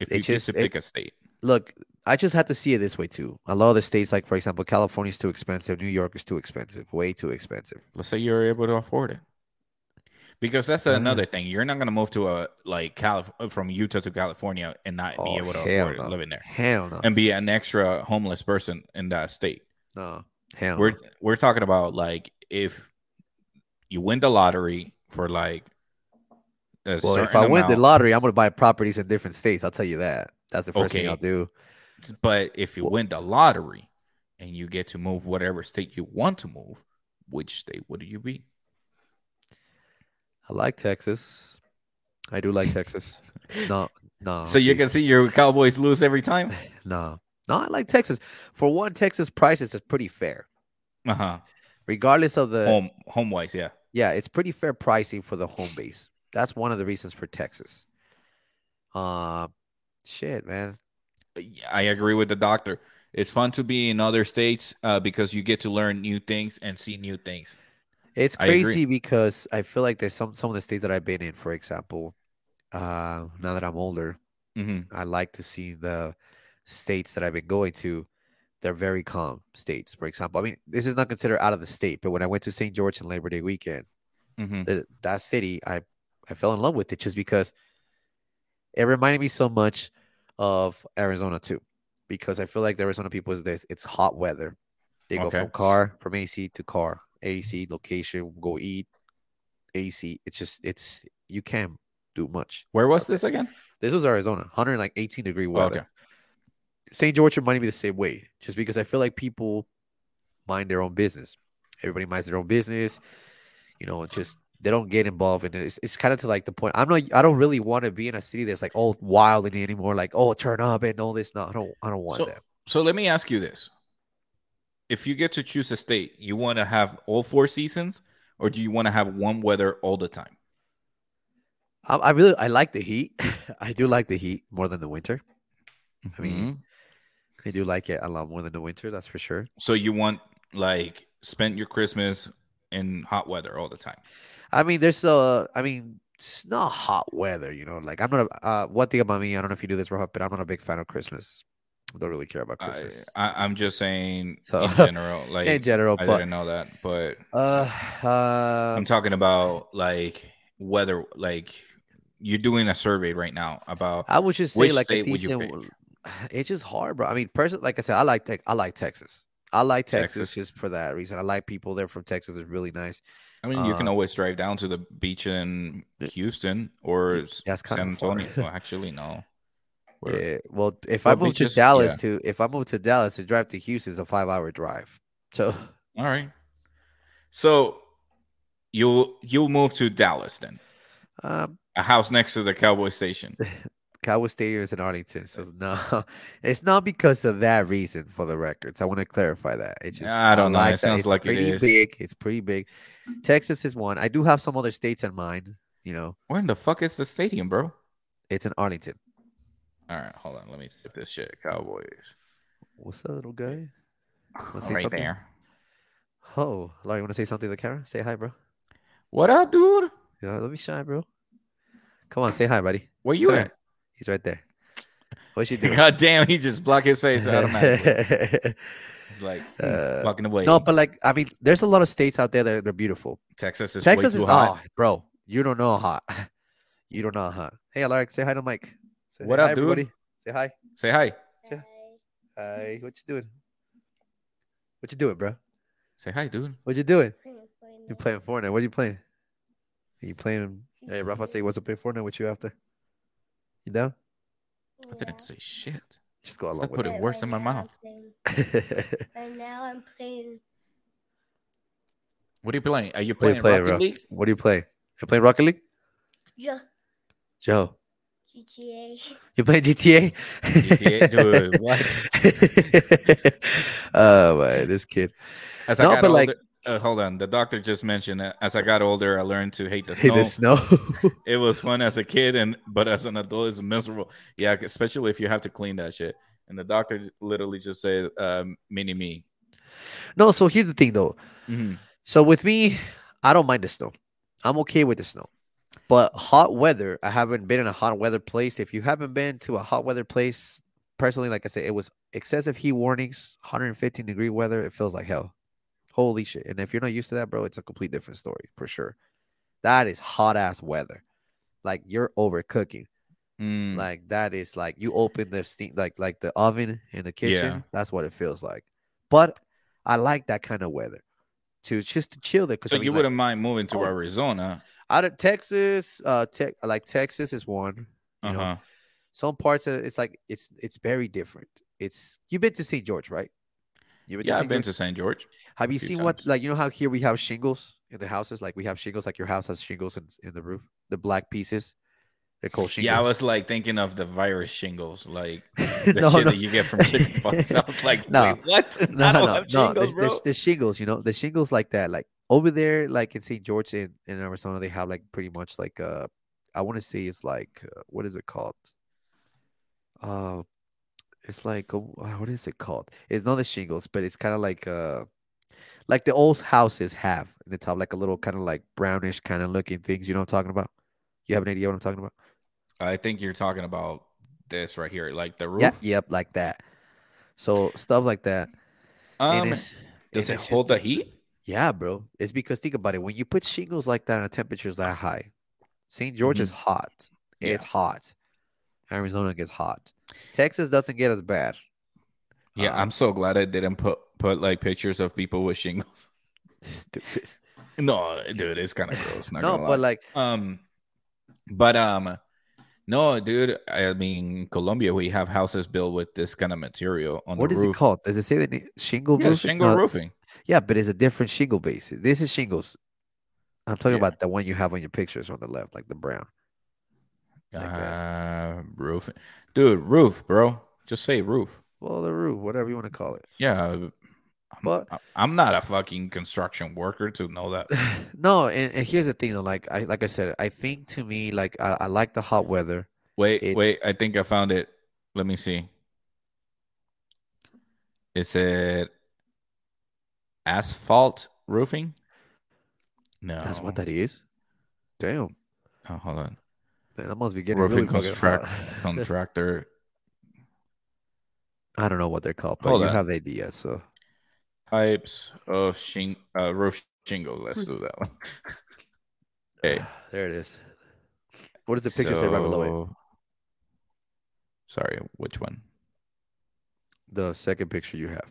If you just- to it- pick a state, look, I just had to see it this way too. A lot of the states, like for example, California is too expensive, New York is too expensive, way too expensive. let's say you're able to afford it, because that's Uh-huh. another thing. You're not gonna move to a like Calif- from Utah to California and not be Oh, able to afford no. living there Hell no, and be an extra homeless person in that state. No, hell we're we're talking about like if you win the lottery for like a Well, if I win the lottery, I'm gonna buy properties in different states. I'll tell you that. That's the first thing I'll do. but if you Well- win the lottery and you get to move whatever state you want to move, which state would you be? I like Texas. I do like Texas. *laughs* No, no. so you please. can see your Cowboys lose every time. *laughs* no, no. I like Texas. For one, Texas prices is pretty fair, Uh huh. regardless of the Home home wise, yeah. Yeah, it's pretty fair pricing for the home base. That's one of the reasons for Texas. Uh shit, man. I agree with the doctor. It's fun to be in other states uh, because you get to learn new things and see new things. It's I crazy because I feel like there's some some of the states that I've been in, for example. Uh now that I'm older, hmm I like to see the states that I've been going to. They're very calm states. For example, I mean, this is not considered out of the state, but when I went to St. George on Labor Day weekend, hmm th- that city I I fell in love with it just because it reminded me so much of Arizona too because I feel like the Arizona people is this it's hot weather. They go from car from AC to car, AC location, go eat, AC. It's just it's you can't do much. Where was this again? This was Arizona, 118 degree Oh, weather. okay. St. George reminded me the same way, just because I feel like people mind their own business. Everybody minds their own business. You know, just they don't get involved in it. It's, it's kind of to like the point. I'm not. I don't really want to be in a city that's like all wild and anymore. Like, oh, turn up and all this. No, I don't. I don't want So- that. So let me ask you this: If you get to choose a state, you want to have all four seasons, or do you want to have one weather all the time? I, I really I like the heat. *laughs* I do like the heat more than the winter. I mean, Mhm. I do like it a lot more than the winter. That's for sure. so you want like spend your Christmas in hot weather all the time. I mean, there's uh, I mean, it's not hot weather, you know. Like I'm not. A, uh, one thing about me, I don't know if you do this, Rob, but I'm not a big fan of Christmas. I don't really care about Christmas I, I'm just saying So- in *laughs* general. Like in general. I But didn't know that, but uh, I'm uh, talking about like weather. Like you're doing a survey right now about I would just say like a state would you decent. *sighs* It's just hard, bro. I mean, personally, like I said, I like Tex. I like Texas. I like Texas, Texas. just for that reason. I like people there from Texas. It's really nice. I mean, you can Uh, always drive down to the beach in Houston or s- that's kinda San. Antonio. *laughs* well, actually, no. Where- Yeah. Well, if I move to beaches- Dallas to if I move to Dallas to drive to Houston is a five hour drive. So All right. So you'll you'll move to Dallas then, um, a house next to the Cowboy station. *laughs* Cowboy Stadium is in Arlington. So no, *laughs* it's not because of that reason. For the records, I want to clarify that. It's just I don't know. like It that. sounds It's like it pretty is. big. It's pretty big. Mm-hmm. Texas is one. I do have some other states in mind. You know, Where in the fuck is the stadium, bro? it's in Arlington. All right, hold on. Let me skip this shit. Cowboys. What's that little guy? *sighs* Right something? there. Oh, Larry, you want to say something to the camera? Say hi, bro. What up, dude? Yeah, let me shine, bro. Come on, say hi, buddy. Where you Come at? Here. He's right there. What you *laughs* doing? God damn, he just blocked his face *laughs* automatically. He's like Uh, walking away. no, but like, I mean, there's a lot of states out there that are beautiful. Texas is Texas way is too hot. oh, bro. You don't know how hot. *laughs* You don't know how hot. Hey, Alaric, say hi to Mike. Say What hi, up, dude? everybody. Say hi. Say hi. Yeah. Hi. What you doing? What you doing, bro? Say hi, dude. What you doing? You playing Fortnite? What are you playing? Are you playing? Hey, Rafa, say what's up in Fortnite with you after? You down? I didn't say shit. Just go along Stop with putting words in my mouth. And now I'm playing. What are you playing? Are you What are playing, you playing, Rocket bro? League? What are you playing? You playing Rocket League? Yeah. Joe, GTA. you playing GTA? GTA, dude, what? *laughs* oh man, this kid. As No, got but, older, like- uh, hold on. The doctor just mentioned that as I got older, I learned to hate the snow. the snow. *laughs* It was fun as a kid, and but as an adult, it's miserable. Yeah, especially if you have to clean that shit. And the doctor literally just said, um, "Mini me." no, so here's the thing though. Mhm. So with me, I don't mind the snow. I'm okay with the snow. But hot weather, I haven't been in a hot weather place. If you haven't been to a hot weather place, personally, like I said, it was excessive heat warnings, 115 degree weather. It feels like hell. Holy shit. And if you're not used to that, bro, it's a complete different story for sure. That is hot ass weather. Like you're overcooking. Mm, Like that is like you open the steam like like the oven in the kitchen. Yeah. That's what it feels like. But I like that kind of weather to just to chill there. Because so I mean, you wouldn't mind moving to oh, Arizona? out of Texas, uh, tech like Texas is one. You Uh know, some parts of it's like it's it's very different. It's you've been to St. George, right? You've Yeah, I've been to St. George. Have you seen what like you know how here we have shingles in the houses? Like we have shingles, like your house has shingles in, in the roof, the black pieces. They're called shingles. Yeah, I was like thinking of the virus shingles, like *laughs* the no, shit no. that you get from chickenpox. *laughs* I was like, No. wait, what? *laughs* no, I don't no, no. shingles, the, bro. the, the shingles, you know, the shingles like that, like over there, like in St. George in, in Arizona, they have like pretty much like uh, I want to say it's like uh, what is it called? Uh, it's like uh, what is it called? It's not the shingles, but it's kind of like uh, like the old houses have in the top, like a little kind of like brownish kind of looking things. You know what I'm talking about? You have an idea what I'm talking about? I think you're talking about this right here, like the roof. Yeah, yep, like that. So stuff like that. Um, does it just hold the heat? Yeah, bro. It's because think about it. When you put shingles like that and temperatures that high, St. George Mhm. is hot. Yeah. It's hot. Arizona gets hot. Texas doesn't get as bad. Yeah, Um, I'm so glad I didn't put put like pictures of people with shingles. *laughs* Stupid. No, dude, it's kind of gross. Not no, gonna lie. but like, um, but um, no, dude. I mean, Colombia, we have houses built with this kind of material on what the is roof. it called? Does it say the name? Shingle Yeah, roofing? shingle No, roofing. Yeah, but it's a different shingle base. This is shingles. I'm talking Yeah. about the one you have on your pictures on the left, like the brown. Uh, roofing, dude, roof, bro. Just say roof. Well, the roof, whatever you want to call it. Yeah, I'm, But- I'm not a fucking construction worker to know that. *laughs* no, and, and here's the thing though. Like I like I said, I think to me, like I, I like the hot weather. Wait, It- wait. I think I found it. Let me see. Is it asphalt roofing? No. That's what that is. Damn. Oh, hold on. Man, that must be getting Roofing really fucking construct *laughs* contractor *laughs* I don't know what they're called, but Hold you on. have the idea. So types of shing uh, roof shingle. Let's do that one. *sighs* Okay. there it is. What does the picture say right below it? Sorry, which one? The second picture you have.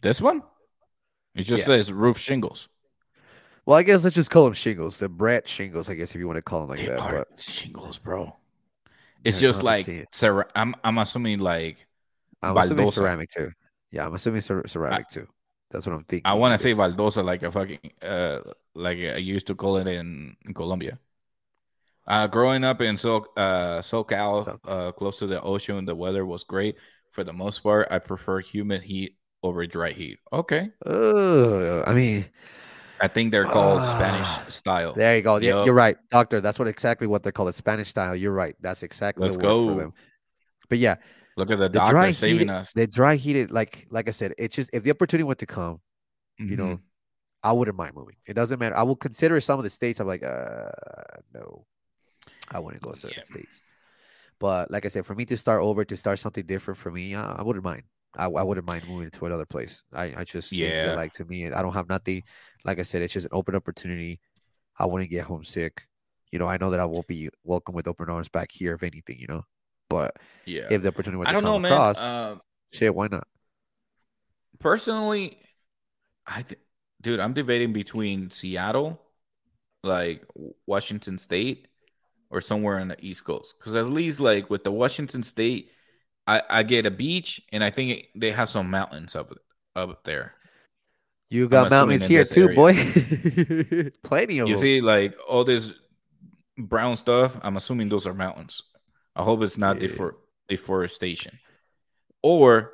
This one? It just Yeah. says roof shingles. Well, I guess let's just call them shingles. The brat shingles, I guess, if you want to call them like They that. But shingles, bro. It's just like it. cera- I'm I'm assuming like I'm assuming ceramic too. Yeah, I'm assuming cer- ceramic too. That's what I'm thinking. I want to say baldosa like a fucking uh like I used to call it in, in Colombia. Uh, growing up in so uh SoCal, uh, close to the ocean, the weather was great for the most part. I prefer humid heat over dry heat. Okay, Ugh, I mean, I think they're called Spanish Ah, style. there you go. Yeah, you're right, doctor. That's what exactly what they're called. Spanish style. You're right. That's exactly Let's the word for go. them. But yeah, Look at the the doctor saving heated, us. the dry heated, like like I said, it's just if the opportunity were to come, you know. I wouldn't mind moving. It doesn't matter. I will consider some of the states. I'm like, uh, no, I wouldn't go to certain Yeah. states. But like I said, for me to start over, to start something different for me, uh, I wouldn't mind. I, I wouldn't mind moving to another place. I, I just Yeah. like to me, I don't have nothing. Like I said, it's just an open opportunity. I wouldn't get homesick. You know, I know that I won't be welcome with open arms back here, if anything. You know, but yeah, if the opportunity were I don't know, man. across, Uh, shit, why not? personally, I th- dude, I'm debating between Seattle, like Washington State, or somewhere on the East Coast. Because at least like with the Washington State, I I get a beach, and I think it- they have some mountains up up there. You got mountains here too, area. boy. *laughs* Plenty of You them. see, like all this brown stuff. I'm assuming those are mountains. I hope it's not Yeah. defor- deforestation. Or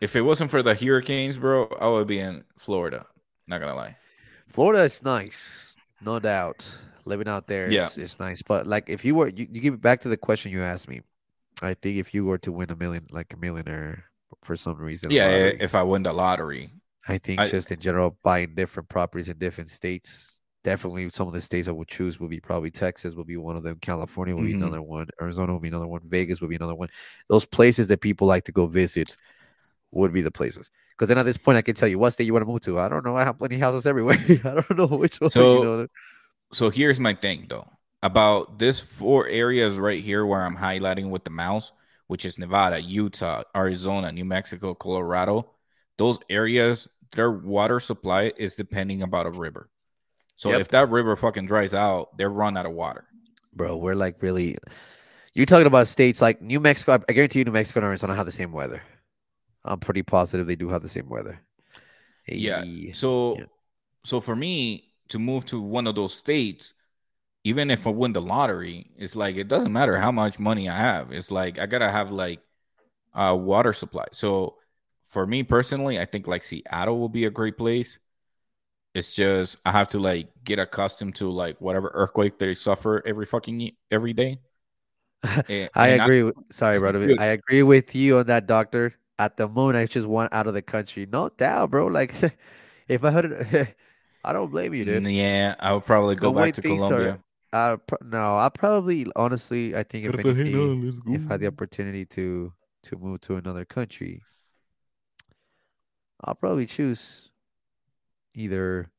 if it wasn't for the hurricanes, bro, I would be in Florida. Not gonna lie. Florida is nice, no doubt. Living out there is, Yeah. is nice. But like, if you were, you, you give it back to the question you asked me. I think if you were to win a million, like a millionaire, for some reason, Yeah, lottery, if I win the lottery, I think I- just in general, buying different properties in different states. Definitely, some of the states I would choose would be probably Texas, will be one of them. California will be Mhm. another one. Arizona will be another one. Vegas will be another one. Those places that people like to go visit would be the places. Because then at this point, I can tell you what state you want to move to. I don't know. I have plenty of houses everywhere. *laughs* I don't know which one. *laughs* So- you know, so here's my thing though about this four areas right here where I'm highlighting with the mouse, which is Nevada, Utah, Arizona, New Mexico, Colorado. Those areas, their water supply is depending about a river. So Yep. if that river fucking dries out, they're run out of water. bro, we're like really. You're talking about states like New Mexico. I- guarantee you, New Mexico and Arizona have the same weather. I'm pretty positive they do have the same weather. Yeah. So Yeah. so for me to move to one of those states, even if I win the lottery, it's like it doesn't matter how much money I have. It's like I gotta have like a water supply. So for me personally, I think like Seattle will be a great place. It's just I have to like get accustomed to like whatever earthquake they suffer every fucking every day. *laughs* And- I and agree. with, sorry, *laughs* brother. Dude. I agree with you on that, doctor. At the moment, I just want out of the country. No doubt, bro. Like, *laughs* if I had, I don't blame you, dude. Yeah, I would probably go The back to things are- Colombia. Uh, pro- no, I probably, honestly, I think if anything, if I had the opportunity to to move to another country, I'll probably choose either.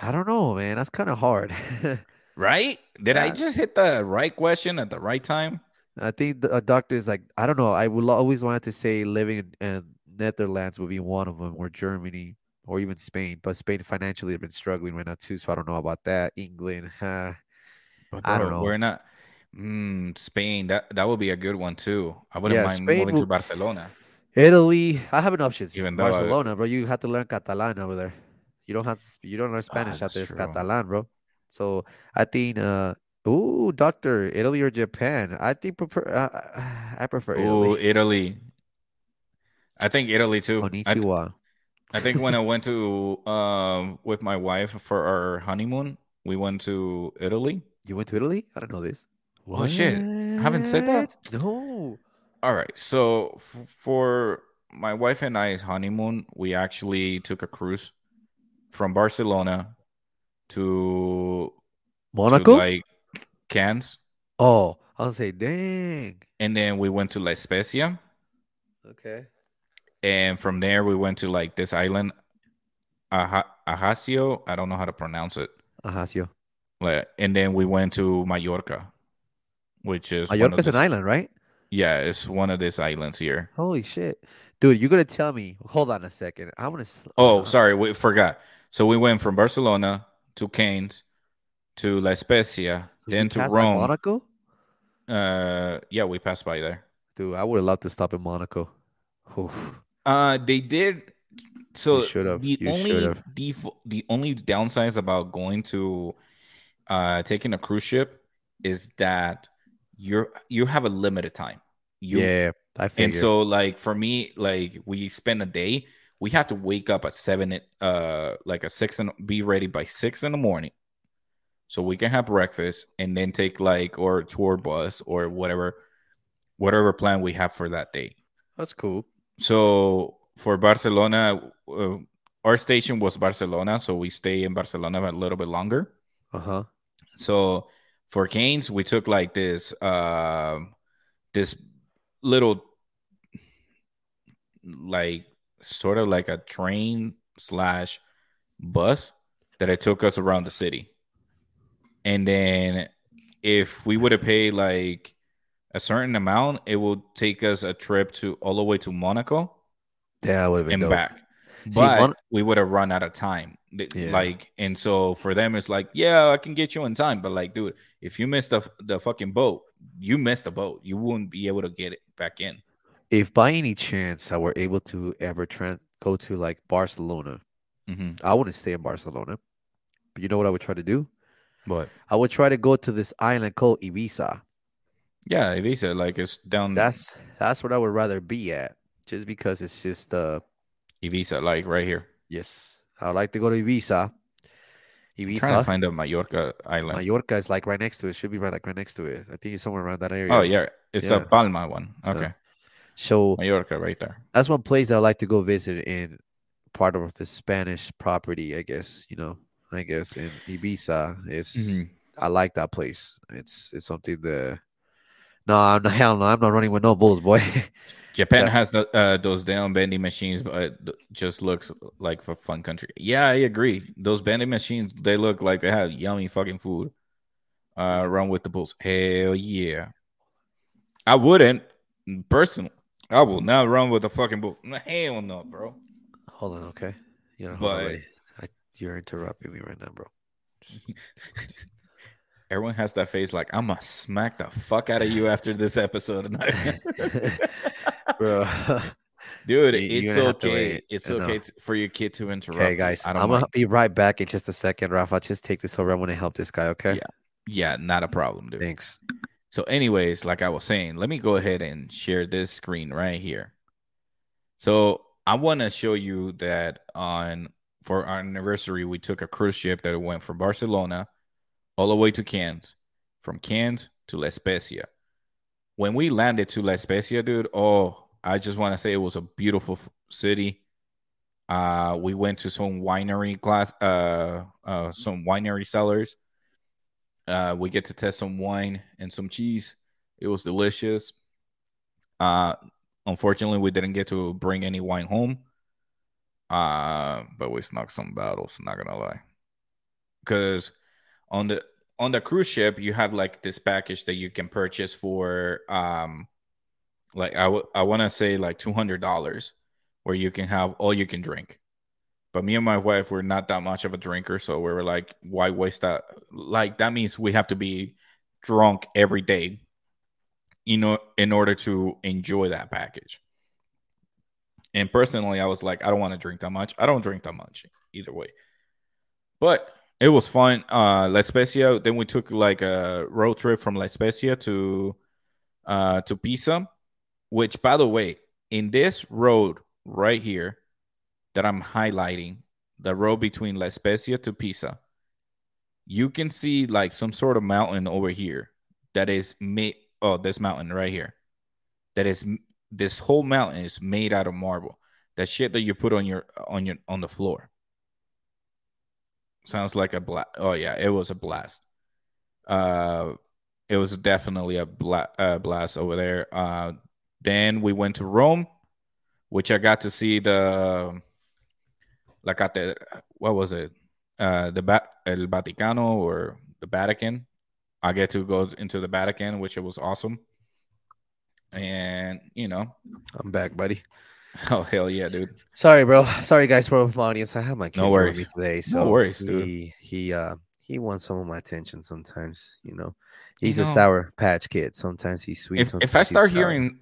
I don't know, man. That's kind of hard. *laughs* Right? Did I just hit the right question at the right time? I think the, a doctor is like I don't know. I will always wanted to say living in, in Netherlands would be one of them, or Germany, or even Spain. But Spain financially have been struggling right now too, so I don't know about that. England, huh? *sighs* But I don't know. We're not. Mm, Spain. That that would be a good one too. I wouldn't Yeah, mind Spain moving to Barcelona. Italy. I have an options. Even though I- Barcelona, bro. You have to learn Catalan over there. You don't have to. You don't learn Spanish out Ah, that's there. It's. Catalan, bro. So I think. uh Ooh, doctor, Italy or Japan? I think prefer. Uh, I prefer Oh, Italy. Italy. I think Italy too. I. I think when I went to um with my wife for our honeymoon, we went to Italy. You went to Italy? I don't know this. Oh, shit. I haven't said that? No. All right. So f- for my wife and I's honeymoon, we actually took a cruise from Barcelona to to, Monaco? like Cannes, oh, I'll say, dang. and then we went to La Spezia, Okay. and from there we went to like this island, Ajaccio. I don't know how to pronounce it. Like, and then we went to Mallorca, which is one of Mallorca's an island, right? Yeah, it's one of these islands here. Holy shit. Dude, you're going to tell me. Hold on a second. I want to. Oh, sorry, we forgot. So we went from Barcelona to Cannes to La Spezia, then to Rome. Monaco? Uh, yeah, we passed by there. Dude, I would have loved to stop in Monaco. Oof. Uh, they did. So the You only def- the only downsides about going to uh taking a cruise ship is that you're you have a limited time. You yeah, I and so like for me, like we spend a day, we have to wake up at seven, uh, like a six and be ready by six in the morning, so we can have breakfast and then take like or tour bus or whatever, whatever plan we have for that day. That's cool. So for Barcelona, uh, our station was Barcelona, so we stay in Barcelona a little bit longer. Uh huh. So for Cannes, we took like this um this little like sort of like a train slash bus that it took us around the city. And then if we would have paid like a certain amount, it would take us a trip to all the way to Monaco Yeah, would have been and dope. back. See, But Mon- we would have run out of time. Yeah. Like, and so for them, it's like, yeah, I can get you in time. But like, dude, if you missed the the fucking boat, you missed the boat. You wouldn't be able to get it back in. If by any chance I were able to ever trans go to like Barcelona. hmm I wouldn't stay in Barcelona, but you know what I would try to do? But I would try to go to this island called Ibiza. yeah, Ibiza, like it's down. That's that's what I would rather be at, just because it's just uh Ibiza, like right here. yes, I would like to go to Ibiza. I'm trying to find a Mallorca island. Mallorca is like right next to it. Should be right like right next to it. I think it's somewhere around that area. Oh yeah, it's the Palma one. Okay, So Mallorca, right there. that's one place that I like to go visit in part of the Spanish property, I guess. You know, I guess in Ibiza is Mhm. I like that place. It's it's something that no, I'm not, hell no, I'm not running with no bulls, boy. *laughs* Japan has the, uh, those damn vending machines, but it just looks like a fun country. Yeah, I agree. Those vending machines, they look like they have yummy fucking food. Uh, run with the bulls. Hell yeah. I wouldn't personally. I will not run with the fucking bull. Hell no, bro. hold on, okay. You know, But- I, you're interrupting me right now, bro. *laughs* Everyone has that face like I'm gonna smack the fuck out of you after this episode. *laughs* bro. *laughs* Dude, You- it's gonna have to okay. It's I okay for your kid to interrupt. okay, guys, I I'm gonna be right back in just a second, Rafa. Just take this over. I want to help this guy. Okay. Yeah. Yeah, not a problem, dude. Thanks. So, anyways, like I was saying, let me go ahead and share this screen right here. So, I want to show you that on for our anniversary, we took a cruise ship that went from Barcelona all the way to Cannes, from Cannes to La Spezia. When we landed to La Spezia, dude, oh, I just want to say it was a beautiful city. Uh, we went to some winery class, uh, uh, some winery cellars. Uh, we get to test some wine and some cheese. It was delicious. Uh, unfortunately, we didn't get to bring any wine home. Uh, but we snuck some bottles. Not gonna lie, because on the on the cruise ship you have like this package that you can purchase for um, like I w- I want to say like two hundred dollars, where you can have all you can drink. But me and my wife were not that much of a drinker, so we were like, why waste that? Like that means we have to be drunk every day, you know, in order to enjoy that package. And personally, I was like, I don't want to drink that much. I don't drink that much either way. But it was fun. Uh La Spezia. Then we took like a road trip from La Spezia to uh to Pisa, which by the way, in this road right here that I'm highlighting, the road between La Spezia to Pisa, you can see like some sort of mountain over here that is made oh this mountain right here that is this whole mountain is made out of marble that shit that you put on your on your on the floor sounds like a blast oh yeah it was a blast. Uh it was definitely a bla- uh, blast over there. Uh then we went to rome which i got to see the like at the what was it? Uh the ba- el vaticano or the vatican. I get to go into the vatican which it was awesome. And you know. I'm back, buddy. *laughs* oh hell yeah dude Sorry, bro. *laughs* Sorry, guys, for my audience. I have my kid No here with worries. me today, No so worries, dude. he, He uh he wants some of my attention sometimes. You know, he's You a sour patch kid. Sometimes he's sweet. if, sometimes if i start hearing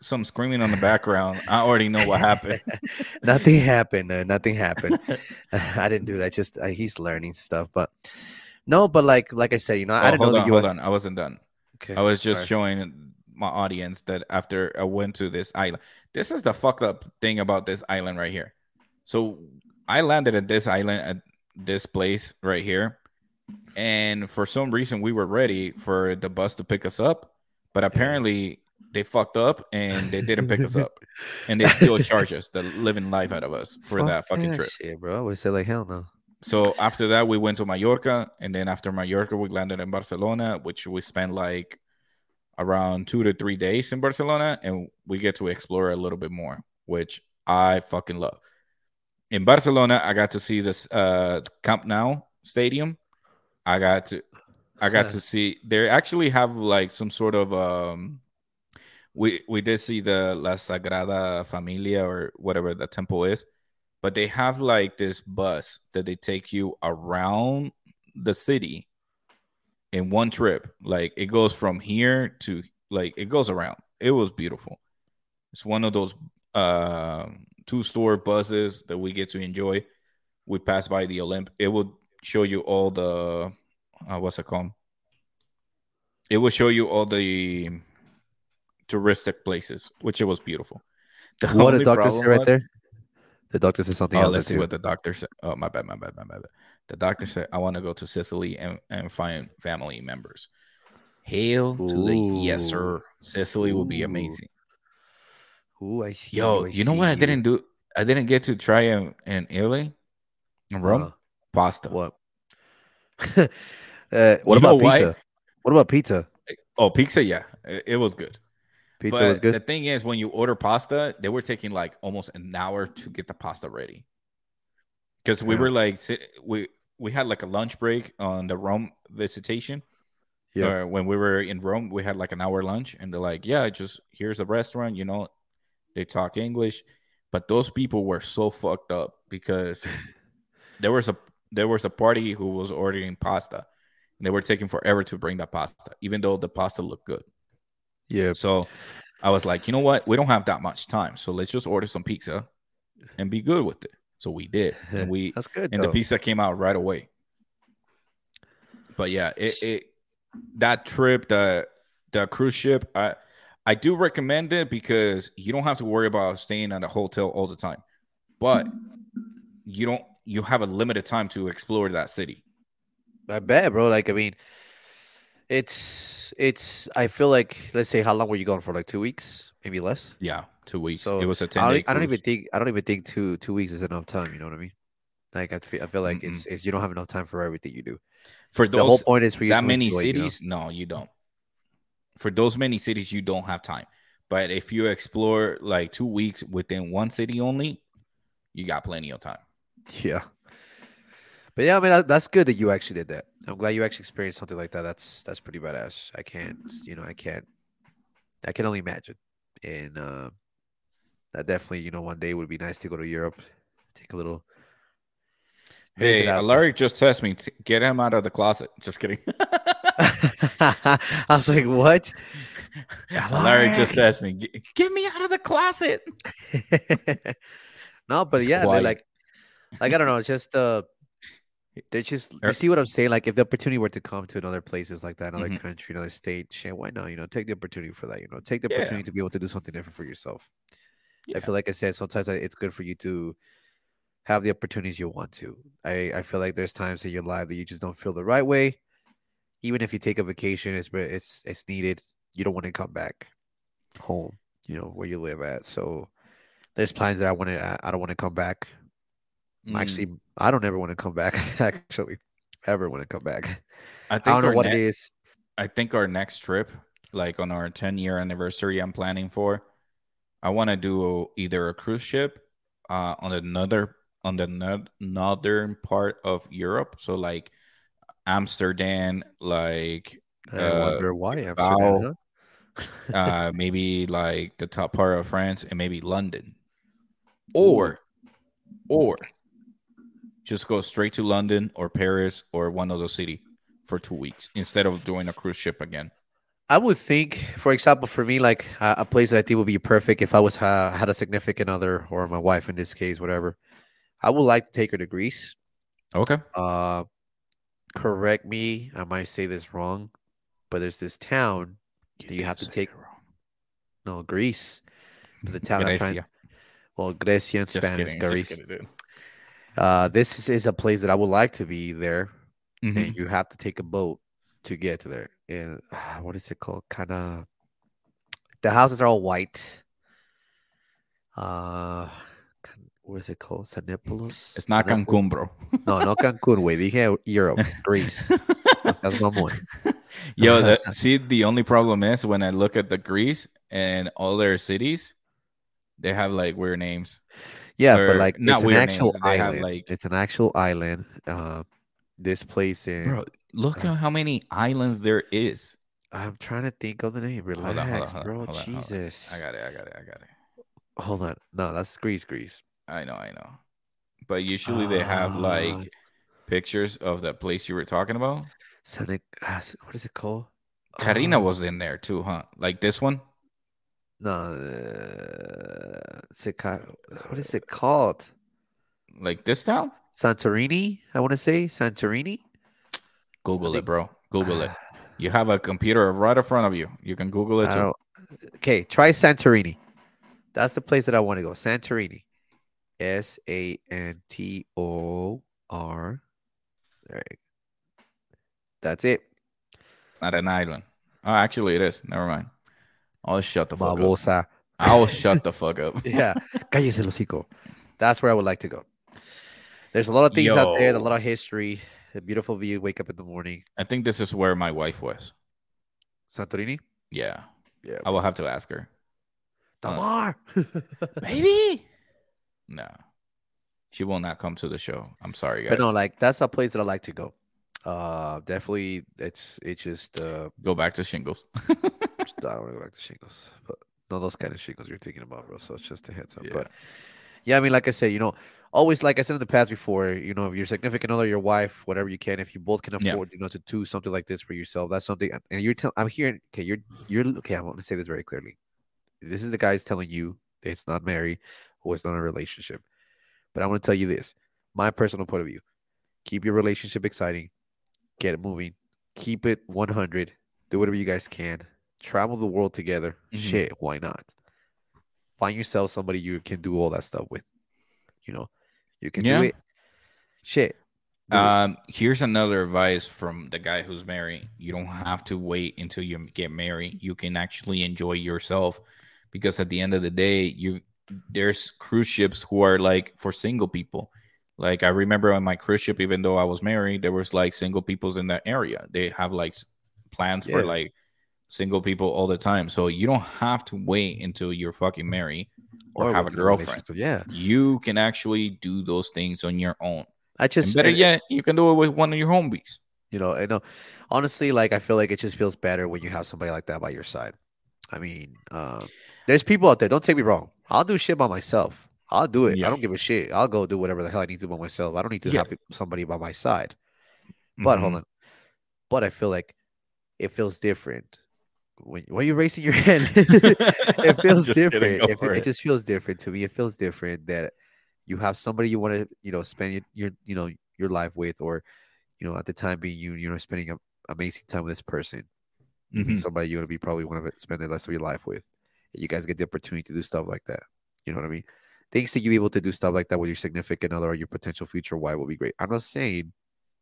some screaming on the background i already know what happened *laughs* nothing happened. Uh, nothing happened. I didn't do that. Just uh, he's learning stuff, but no. But like like I said, you know, I Oh, didn't know hold that you. hold were- on i wasn't done Okay, I was just sorry. showing my audience that after I went to this island, this is the fucked up thing about this island right here. So I landed at this island at this place right here, and for some reason we were ready for the bus to pick us up, but apparently they fucked up and they didn't pick us up, *laughs* and they still charge us the living life out of us for Fuck that fucking that trip. shit, bro. I would say like hell no. So after that, we went to Mallorca, and then after Mallorca, we landed in Barcelona, which we spent like around two to three days in Barcelona, and we get to explore a little bit more, which I fucking love. In Barcelona, I got to see this uh Camp Nou stadium. I got to I got to *laughs* see they actually have like some sort of um we we did see the La Sagrada Familia or whatever the temple is, but they have like this bus that they take you around the city in one trip. Like it goes from here to like it goes around. It was beautiful. It's one of those uh two store buses that we get to enjoy. We pass by the Olymp. It will show you all the uh, what's it called? It will show you all the touristic places, which it was beautiful. *laughs* The what the doctor say right was- there? The doctor said something Oh, else. let's see too. what the doctor said. Oh, my bad, my bad, my bad. The doctor said, I want to go to Sicily and, and find family members. Hail to the yes, sir. Sicily will be amazing. Ooh, I see. Yo, I you know what I didn't do? I didn't get to try in, in Italy, in Rome. Uh, Pasta. what? *laughs* uh, what You about why? pizza? What about pizza? Oh, pizza, yeah, it, it was good. Pizza but was good. the thing is, when you order pasta, they were taking like almost an hour to get the pasta ready. Because we Yeah. were like, sit, we we had like a lunch break on the Rome visitation. Yeah. Or when we were in Rome, we had like an hour lunch, and they're like, "Yeah, just here's a restaurant." You know, they talk English, but those people were so fucked up because *laughs* there was a there was a party who was ordering pasta, and they were taking forever to bring that pasta, even though the pasta looked good. Yeah. So I was like, you know what? We don't have that much time, so let's just order some pizza and be good with it. So we did, *laughs* and we That's good. and the pizza came out right away. But yeah, it, it that trip, the the cruise ship, I I do recommend it because you don't have to worry about staying at a hotel all the time, but you don't you have a limited time to explore that city. I bet, bro. Like, I mean, it's it's. I feel like, let's say, how long were you going for? Like two weeks, maybe less. Yeah, two weeks. So it was a ten I don't, I don't even think I don't even think two two weeks is enough time. You know what I mean? Like I feel, I feel like it's it's you don't have enough time for everything you do. for The whole those point is for you that to many enjoy, you know? cities. No, you don't. For those many cities, you don't have time. But if you explore like two weeks within one city only, you got plenty of time. Yeah. But yeah, I mean that, that's good that you actually did that. I'm glad you actually experienced something like that. That's that's pretty badass. I can't, you know, I can't. I can only imagine. And uh, that definitely, you know, one day would be nice to go to Europe, take a little. Hey. Alaric just texted me. t- Get him out of the closet. Just kidding. *laughs* *laughs* I was like, what? *laughs* Larry just asked me, "Get- "Get me out of the closet." no, but yeah, like, like I don't know, just uh, they just you Er- see what I'm saying. Like, if the opportunity were to come to another places like that, another Mhm. country, another state, shit, why not? You know, take the opportunity for that. You know, take the Yeah. opportunity to be able to do something different for yourself. Yeah. I feel like I said sometimes it's good for you to have the opportunities you want to. I I feel like there's times in your life that you just don't feel the right way. Even if you take a vacation, it's it's it's needed. You don't want to come back home, you know, where you live at. So there's plans that I want to. I don't want to come back. Mm, Actually, I don't ever want to come back. *laughs* Actually, ever want to come back. I I think don't know our what ne- it is. I think our next trip, like on our 10 year anniversary, I'm planning for. I want to do either a cruise ship uh, on another on the no- northern part of Europe, so like Amsterdam, like I uh, wonder why I'm Bilbao, uh, *laughs* maybe like the top part of France, and maybe London, or or just go straight to London or Paris or one of those city for two weeks instead of doing a cruise ship again. I would think, for example, for me, like uh, a place that I think would be perfect if I was uh, had a significant other or my wife in this case, whatever. I would like to take her to Greece. Okay. Uh, correct me, I might say this wrong, but there's this town. that you have to take- wrong. No, Greece. The town I'm trying. Well, Grecia in Spanish, kidding, Greece. kidding. Uh, this is, is a place that I would like to be there, Mhm. and you have to take a boat to get there. And uh, what is it called? Kind of. The houses are all white. Uh, what is it called? Sanipolis. It's not Sanipol- Cancun, bro. No, no Cancun, güey. Dije Europe, *laughs* Greece. That's mamón. Yo, the, *laughs* see, the only problem is when I look at the Greece and all their cities, they have like weird names. Yeah, Or but like it's an actual names, they have, island. like- It's an actual island. Uh, this place in. Bro, look at how many islands there is. I'm trying to think of the name. Relax, hold on, hold on, bro. on. Jesus. I got it. I got it. I got it. Hold on. No, that's Greece, Greece. I know. I know. But usually they have like Ah, pictures of that place you were talking about. Sonic. What is it called? Karina Uh, was in there too, huh? Like this one. No. Uh, Is it ca- what is it called? Like this town? Santorini, I want to say Santorini. Google it, bro. Google it. You have a computer right in front of you. You can Google it too. Okay, try Santorini. That's the place that I want to go. Santorini. S A N T O R. There you go. That's it. It's not an island. Oh, actually, it is. Never mind. I'll shut the fuck up. I'll shut the fuck up. *laughs* Yeah. Cállese el hocico. That's where I would like to go. There's a lot of things out there, a lot of history, a beautiful view. Wake up in the morning. I think this is where my wife was. Santorini? Yeah. Yeah. I will have to ask her. Tamar. *laughs* Baby. No. She will not come to the show. I'm sorry, guys. but no, like that's a place that I like to go. Uh definitely it's it's just uh Go back to shingles. *laughs* I don't want to go back to shingles, but no, those kind of shingles you're thinking about, bro. So it's just a heads up. Yeah. But yeah, I mean, like I said, you know, always like I said in the past before, you know, if your significant other, your wife, whatever you can, if you both can Yeah. afford, you know, to do something like this for yourself, that's something. And you're telling, I'm hearing, okay, you're, you're, okay, I want to say this very clearly. This is the guys telling you that it's not married or it's not a relationship. But I want to tell you this, my personal point of view: keep your relationship exciting, get it moving, keep it 100, do whatever you guys can, travel the world together. Mhm. Shit, why not? Find yourself somebody you can do all that stuff with. You know, you can Yeah. do it. Shit. do it. Um, here's another advice from the guy who's married. You don't have to wait until you get married. You can actually enjoy yourself because at the end of the day, you there's cruise ships who are like for single people. Like I remember on my cruise ship, even though I was married, there was like single peoples in that area. They have like plans for like single people all the time. So you don't have to wait until you're fucking married or, have a girlfriend. Yeah. You can actually do those things on your own. I just and better and- yet, you can do it with one of your homies. You know, I know. Honestly, like I feel like it just feels better when you have somebody like that by your side. I mean, uh, there's people out there. Don't take me wrong. I'll do shit by myself. I'll do it. Yeah. I don't give a shit. I'll go do whatever the hell I need to by myself. I don't need to Yeah. have somebody by my side. But hold Mhm. on. But I feel like it feels different. When why are you raising your *laughs* hand? it *laughs* feels different. It, it it. just feels different to me. It feels different that you have somebody you want to, you know, spend your, your, you know, your life with, or, you know, at the time being you, you know, spending a amazing time with this person. Mhm. Somebody you're gonna be probably want to spend the rest of your life with. You guys get the opportunity to do stuff like that. You know what I mean? Things that you be able to do stuff like that with your significant other or your potential future wife will be great. I'm not saying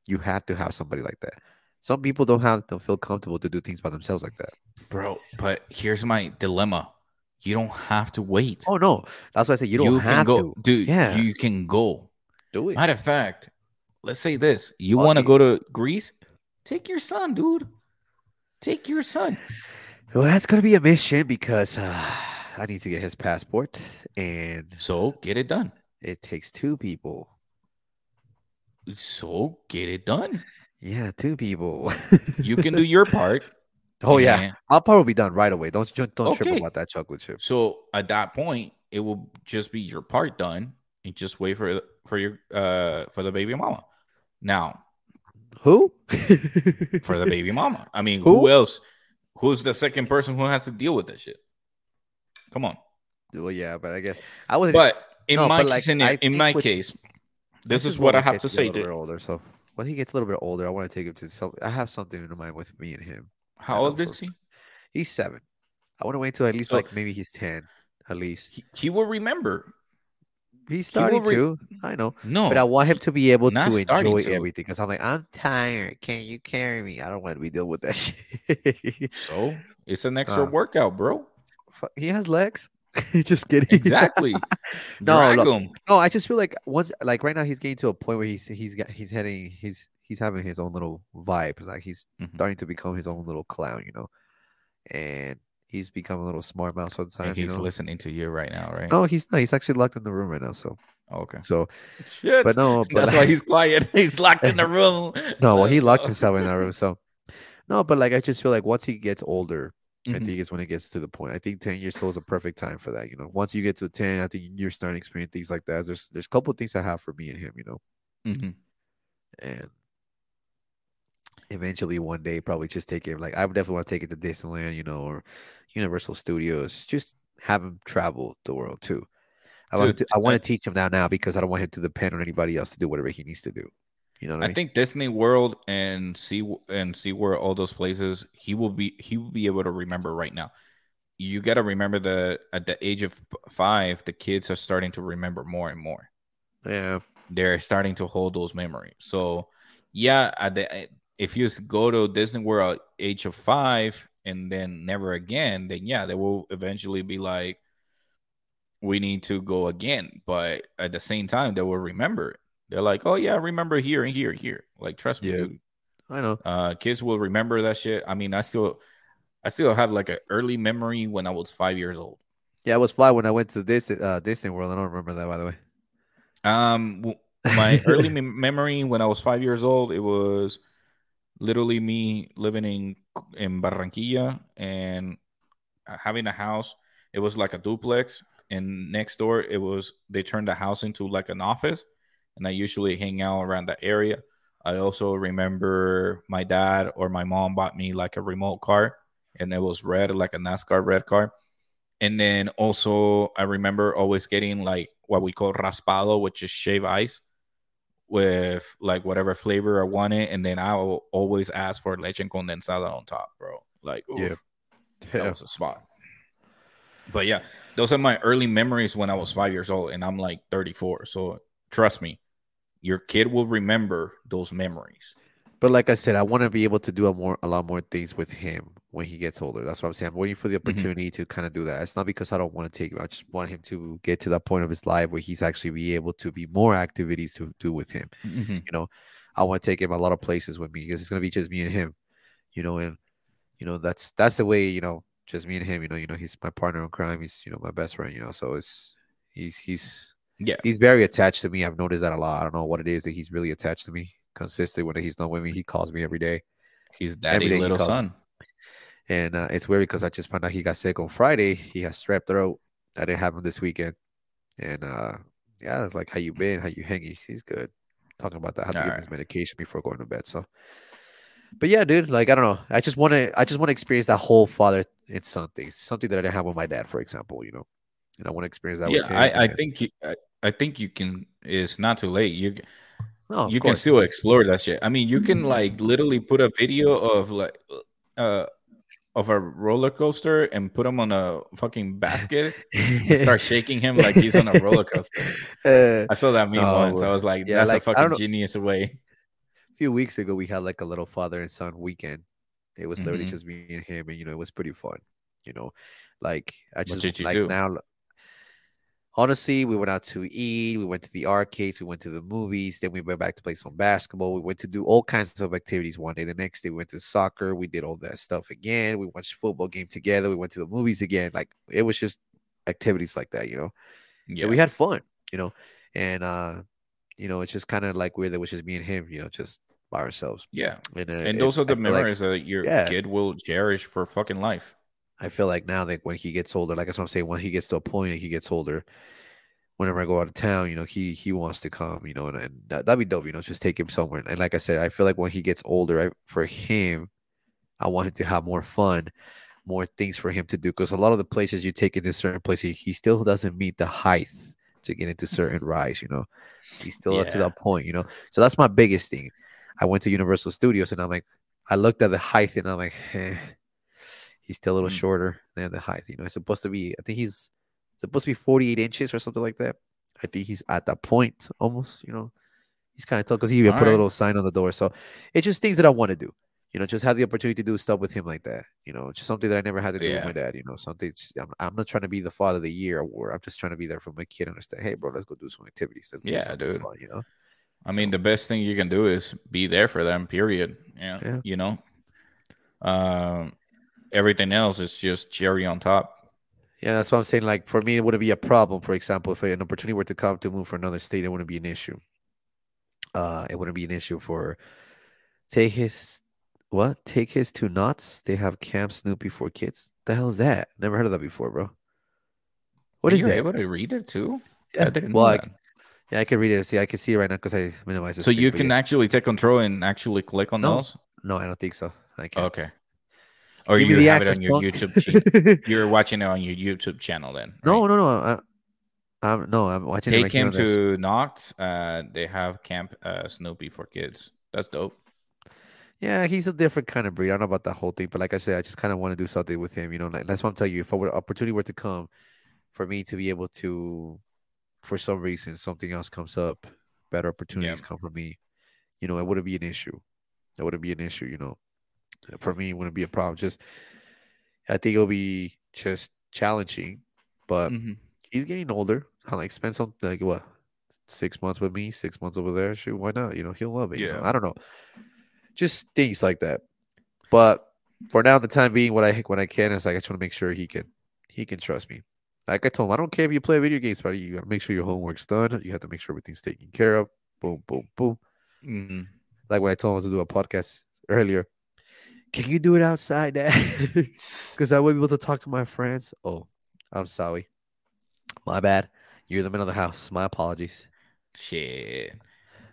you have to have somebody like that. Some people don't have don't feel comfortable to do things by themselves like that. Bro. But here's my dilemma: you don't have to wait. Oh no, that's why I said you don't can have go, to dude. Yeah. you can go. do it. Matter of fact, let's say this: you want to go to Greece? Take your son, dude. Take your son. Well, that's gonna be a mission because uh, I need to get his passport, and So get it done. it takes two people. So get it done. Yeah, two people. You can do your part. *laughs* oh yeah, and I'll probably be done right away. Don't don't, don't trip about that chocolate chip. So at that point, it will just be your part done, and just wait for for your uh for the baby mama. Now Who? *laughs* for the baby mama. I mean, Who? who else? Who's the second person who has to deal with that shit? Come on. well, yeah, but I guess I was. But in No, my but, like, scenario- I in my with- case, this is what I have to say. A little bit older, so when he gets a little bit older, I want to take him to some. I have something in mind with me and him. How old is he? He's seven. I want to wait till at least So- like maybe he's ten, at least. he? He will remember. He's he starting re- to. I know, No, but I want him to be able to enjoy to. everything because I'm like, I'm tired. Can you carry me? I don't want to be dealing with that *laughs* shit. so it's an extra Uh, workout, bro. He has legs. *laughs* Just kidding. Exactly. *laughs* No, look. No, I just feel like once, like right now, he's getting to a point where he's he's got he's heading he's he's having his own little vibe. It's like he's Mhm. starting to become his own little clown, you know, and he's become a little smart mouth And sometimes. You he's know? listening to you right now, right? No, he's not. He's actually locked in the room right now. So, Okay. so, Shit. but no, *laughs* but That's why he's quiet. *laughs* He's locked in the *laughs* room. no. Well, he locked himself in that room. So, no, but like I just feel like once he gets older, I mhm. think is when it gets to the point. I think ten years old is a perfect time for that. You know, once you get to ten, I think you're starting to experience things like that. There's there's a couple of things I have for me and him. You know. Mhm. and eventually one day probably just take him like I would definitely want to take it to Disneyland, you know, or Universal Studios. Just have him travel the world too. I want to, I want to teach him now now because I don't want him to depend on anybody else to do whatever he needs to do. You know what I, I mean? think Disney World and see and see where all those places he will be he will be able to remember right now. You got to remember that at the age of five, the kids are starting to remember more and more. yeah, They're starting to hold those memories. So, yeah, at the, if you go to Disney World at age of five and then never again, then yeah, they will eventually be like, we need to go again. But at the same time, they will remember it. They're like, oh yeah, I remember here and here, and here. Like, trust me, dude. I know. Uh, kids will remember that shit. I mean, I still, I still have like an early memory when I was five years old. Yeah, I was five when I went to this uh, Disney World. I don't remember that by the way. Um, my *laughs* early memory when I was five years old, it was literally me living in in Barranquilla and having a house. It was like a duplex, and next door it was they turned the house into like an office, and I usually hang out around that area. I also remember my dad or my mom bought me like a remote car, and it was red, like a NASCAR red car. And then also I remember always getting like what we call raspado, which is shave ice with like whatever flavor I wanted, and then I will always ask for leche condensada on top, bro. Like, oof, *laughs* Yeah. that was a spot. But yeah, those are my early memories when I was five years old, and I'm like 34. So trust me, your kid will remember those memories. But like I said, I want to be able to do a more a lot more things with him when he gets older. That's what I'm saying. I'm waiting for the mm-hmm. opportunity to kind of do that. It's not because I don't want to take him. I just want him to get to that point of his life where he's actually be able to be more activities to do with him. Mm-hmm. You know, I want to take him a lot of places with me because it's gonna be just me and him. You know, and you know that's that's the way you know just me and him. You know, you know he's my partner in crime. He's you know my best friend. You know, so it's he's he's Yeah, he's very attached to me. I've noticed that a lot. I don't know what it is that he's really attached to me. Consistently when he's not with me, he calls me every day. he's daddy day little son. And uh, it's weird because I just found out he got sick on Friday. He has strep throat. That didn't happen this weekend. And uh, yeah, it's like, how you been? How you hanging? He's good. Talking about that. how to give him Alright. his medication before going to bed. So, but yeah, dude, like I don't know. I just want to. I just want to experience that whole father and son thing. Something that I didn't have with my dad, for example. You know, and I want to experience that. Yeah, with him, I, I think you, I, I think you can. It's not too late. You of you can still explore that shit. I mean, you can like literally put a video of like uh of a roller coaster and put him on a fucking basket and start *laughs* shaking him like he's on a roller coaster. Uh, I saw that meme No, once. I was like, yeah, that's like, a fucking genius way. a few weeks ago we had like a little father and son weekend. It was literally Mhm. just me and him, and you know, it was pretty fun. You know, like I just did you like do? now. Honestly, we went out to eat. We went to the arcades. We went to the movies. Then we went back to play some basketball. We went to do all kinds of activities one day. The next day, we went to soccer. We did all that stuff again. We watched football game together. We went to the movies again. Like it was just activities like that, you know. Yeah, And we had fun, you know. And uh, you know, it's just kind of like weird that was just me and him, you know, just by ourselves. yeah. And, uh, And it- those are the feel like- memories that your Yeah. kid will cherish for fucking life. I feel like now that when he gets older, like that's what I'm saying, when he gets to a point and he gets older, whenever I go out of town, you know, he he wants to come, you know, and, and that, that'd be dope, you know, just take him somewhere. And like I said, I feel like when he gets older, I, for him, I want him to have more fun, more things for him to do. Because a lot of the places you take him to certain places, he still doesn't meet the height to get into *laughs* certain rides, you know. He's still up to that point, you know. So that's my biggest thing. I went to Universal Studios and I'm like, I looked at the height and I'm like, eh, he's still a little Mm. shorter than the height. You know, it's supposed to be, I think he's supposed to be 48 inches or something like that. I think he's at that point almost, you know. He's kind of tall because he even put a little sign on the door. So it's just things that I want to do. You know, just have the opportunity to do stuff with him like that. You know, just something that I never had to do Yeah. with my dad. You know, something. I'm, I'm not trying to be the father of the year, or I'm just trying to be there for my kid. And understand? Hey, bro, let's go do some activities. Let's Yeah, dude. Fun, you know. I mean, the best thing you can do is be there for them. Period. Yeah, Yeah. you know. Um, everything else is just cherry on top. Yeah, that's what I'm saying. Like for me, it wouldn't be a problem. For example, if an opportunity were to come to move for another state, it wouldn't be an issue. Uh, it wouldn't be an issue for take his what? Take his two Knott's. They have Camp Snoopy for kids. The hell is that? Never heard of that before, bro. What Are is you that? able to read it too? Yeah, I didn't well, I yeah, I can read it. See, I can see it right now because I minimized the So you can yeah. actually take control and actually click on No, those. No, I don't think so. I can't. Okay. Or Give me you the have it on your punk. YouTube. channel. *laughs* You're watching it on your YouTube channel then. No, right? no, no. I, Um, no, I'm watching. it Take him to Knott's. Uh, they have Camp uh, Snoopy for kids. That's dope. Yeah, he's a different kind of breed. I don't know about that whole thing, but like I said, I just kind of want to do something with him. You know, like, that's what I'm telling you. If were- opportunity were to come for me to be able to, for some reason, something else comes up, better opportunities come for me. You know, it wouldn't be an issue. It wouldn't be an issue. You know, for me, it wouldn't be a problem. Just, I think it'll be just challenging, but Mhm. he's getting older. I like spend some like what six months with me, six months over there. Shoot, why not? You know, he'll love it. you know? Yeah. I don't know, just things like that. But for now, the time being, what I when I can is like I just want to make sure he can he can trust me. Like I told him, I don't care if you play video games, but you gotta make sure your homework's done. You have to make sure everything's taken care of. Boom, boom, boom. Mhm. Like when I told him to do a podcast earlier. Can you do it outside, Dad? *laughs* Because *laughs* I will be able to talk to my friends. Oh, I'm sorry. My bad. You're the man of the house. My apologies. Shit.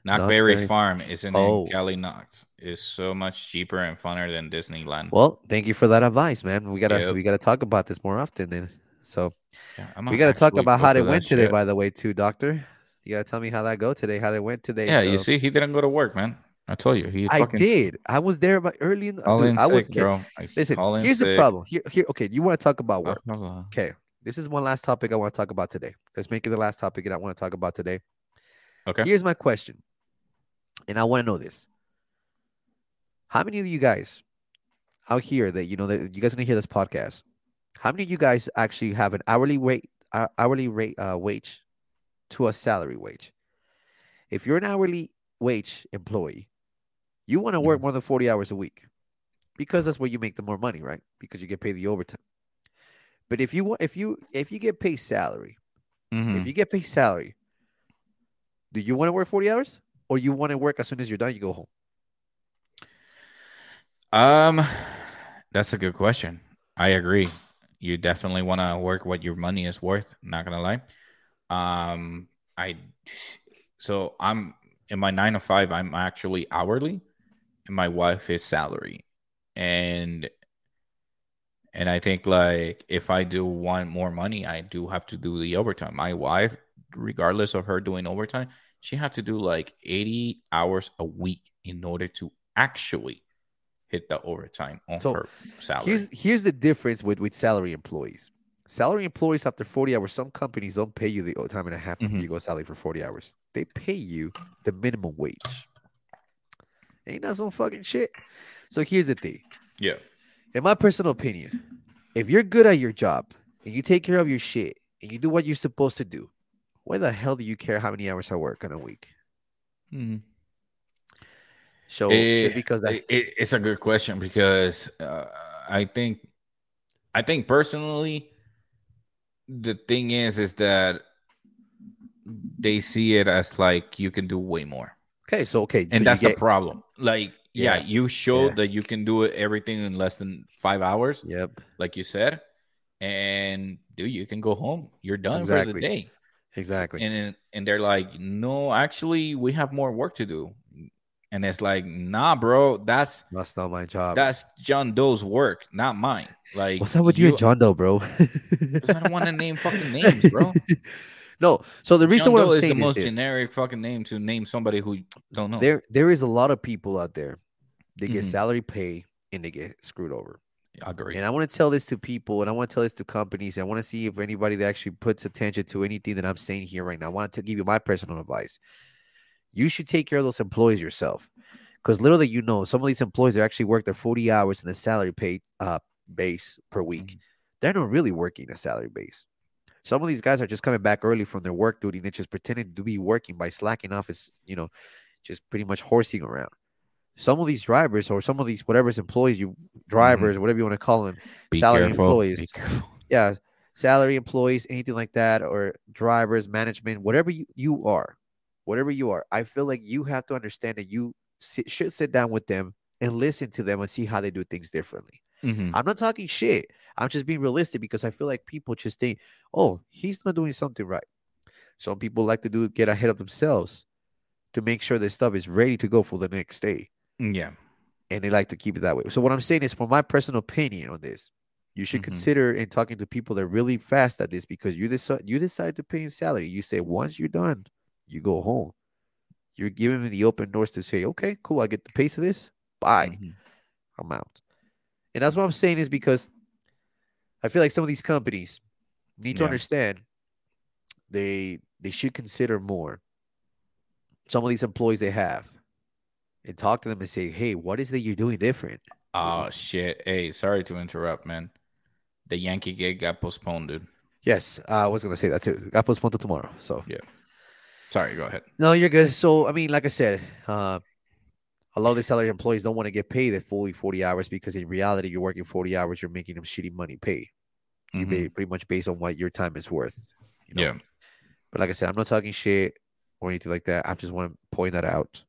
Knott's Knockberry Berry- Farm isn't Oh. in Cali Knox. It's so much cheaper and funner than Disneyland. Well, thank you for that advice, man. We gotta Yep. we gotta talk about this more often then. So Yeah, I'm we gotta talk about how for they went today, shit. by the way, too, Doctor. You gotta tell me how that go today, how they went today. Yeah, you see, he didn't go to work, man. I told you, he I fucking did. I was there early in the Call dude, in I was sick, bro. Listen, call in here's the sick. problem. Here, here, okay, you want to talk about work. Okay. This is one last topic I want to talk about today. Let's make it the last topic that I want to talk about today. Okay. Here's my question. And I want to know this. How many of you guys out here that you know that you guys gonna hear this podcast? How many of you guys actually have an hourly rate uh, hourly rate uh, wage to a salary wage? If you're an hourly wage employee, you want to work more than 40 hours a week because that's where you make the more money, right? Because you get paid the overtime. But if you want if you if you get paid salary, Mhm. if you get paid salary, do you want to work 40 hours or you want to work as soon as you're done, you go home? Um, that's a good question. I agree. You definitely want to work what your money is worth. Not gonna lie. Um, I so I'm in my nine to five. I'm actually hourly, my wife is salary, and and I think like if I do want more money, I do have to do the overtime. My wife, regardless of her doing overtime, she had to do like eighty hours a week in order to actually hit the overtime on So, her salary. Here's here's the difference with with salary employees. Salary employees after 40 hours, some companies don't pay you the time and a half Mhm. you go salary for 40 hours. They pay you the minimum wage. Ain't that some fucking shit? So here's the thing. yeah. In my personal opinion, if you're good at your job and you take care of your shit and you do what you're supposed to do, why the hell do you care how many hours I work in a week? Mm-hmm. So Eh, just because I it- it- it's a good question because uh, I think I think personally the thing is is that they see it as like you can do way more. Okay, so okay, so and you that's get- the problem. Like, yeah, Yeah. you showed Yeah. that you can do everything in less than five hours, Yep, like you said, and dude, you can go home. You're done for Exactly. the day. exactly. And and they're like, no, actually, we have more work to do. And it's like, nah, bro, that's That's not my job. that's John Doe's work, not mine. Like, What's up with you, and John Doe, bro? *laughs* 'cause I don't want to name fucking names, bro. *laughs* no, so the reason John what Doe I'm is the saying is most this. generic fucking name to name somebody who you don't know. there there is a lot of people out there. They get Mhm. salary pay and they get screwed over. I agree. And I want to tell this to people, and I want to tell this to companies. I want to see if anybody that actually puts attention to anything that I'm saying here right now. I want to give you my personal advice. You should take care of those employees yourself, because little that you know, some of these employees are actually work their 40 hours in the salary pay uh, base per week. Mhm. They're not really working a salary base. Some of these guys are just coming back early from their work duty. They're just pretending to be working by slacking off, is, you know, just pretty much horsing around. Some of these drivers or some of these whatever's employees, you drivers, whatever you want to call them, Be salary careful, employees. Be careful. yeah, salary employees, anything like that, or drivers, management, whatever you, you are, whatever you are, I feel like you have to understand that you sit, should sit down with them and listen to them and see how they do things differently. Mhm. I'm not talking shit. I'm just being realistic because I feel like people just think, oh, he's not doing something right. Some people like to do get ahead of themselves to make sure their stuff is ready to go for the next day Yeah. and they like to keep it that way. So what I'm saying is, for my personal opinion on this, You should Mhm. consider in talking to people that are really fast at this because you decide you decide to pay in salary. You say once you're done, you go home. You're giving me the open doors to say, okay, cool, I get the pace of this. Bye. Mhm. I'm out. And that's what I'm saying is because I feel like some of these companies need to Yeah. understand they they should consider more some of these employees they have and talk to them and say, hey, what is that you're doing different? Oh shit! Hey, sorry to interrupt, man. The Yankee gig got postponed, dude. Yes, I was gonna say that too. Got postponed to tomorrow. So yeah. Sorry, go ahead. no, you're good. So I mean, like I said, uh, a lot of the salary employees don't want to get paid at fully 40 hours because in reality, you're working 40 hours, you're making them shitty money pay. You Mhm. pay pretty much based on what your time is worth. You know? Yeah. But like I said, I'm not talking shit or anything like that. I just want to point that out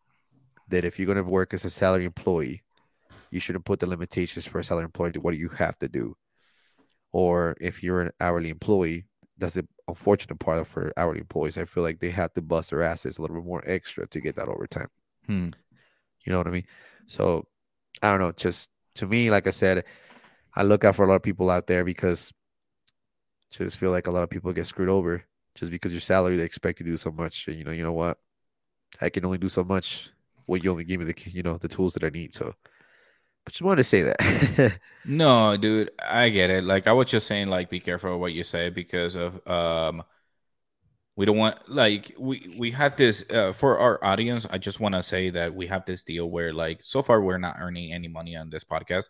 that if you're going to work as a salary employee, you shouldn't put the limitations for a salary employee to what you have to do. Or if you're an hourly employee, that's the unfortunate part for hourly employees. I feel like they have to bust their asses a little bit more extra to get that overtime. Hmm. You know what I mean? So I don't know. Just to me, like I said, I look out for a lot of people out there because I just feel like a lot of people get screwed over just because your salary they expect you to do so much. And, you know, you know what? I can only do so much. when you only give me the you know the tools that I need. So, but just wanted to say that. *laughs* No, dude, I get it. Like I was just saying, like be careful what you say because of um we don't want like we we had this uh, for our audience. I just want to say that we have this deal where like so far we're not earning any money on this podcast,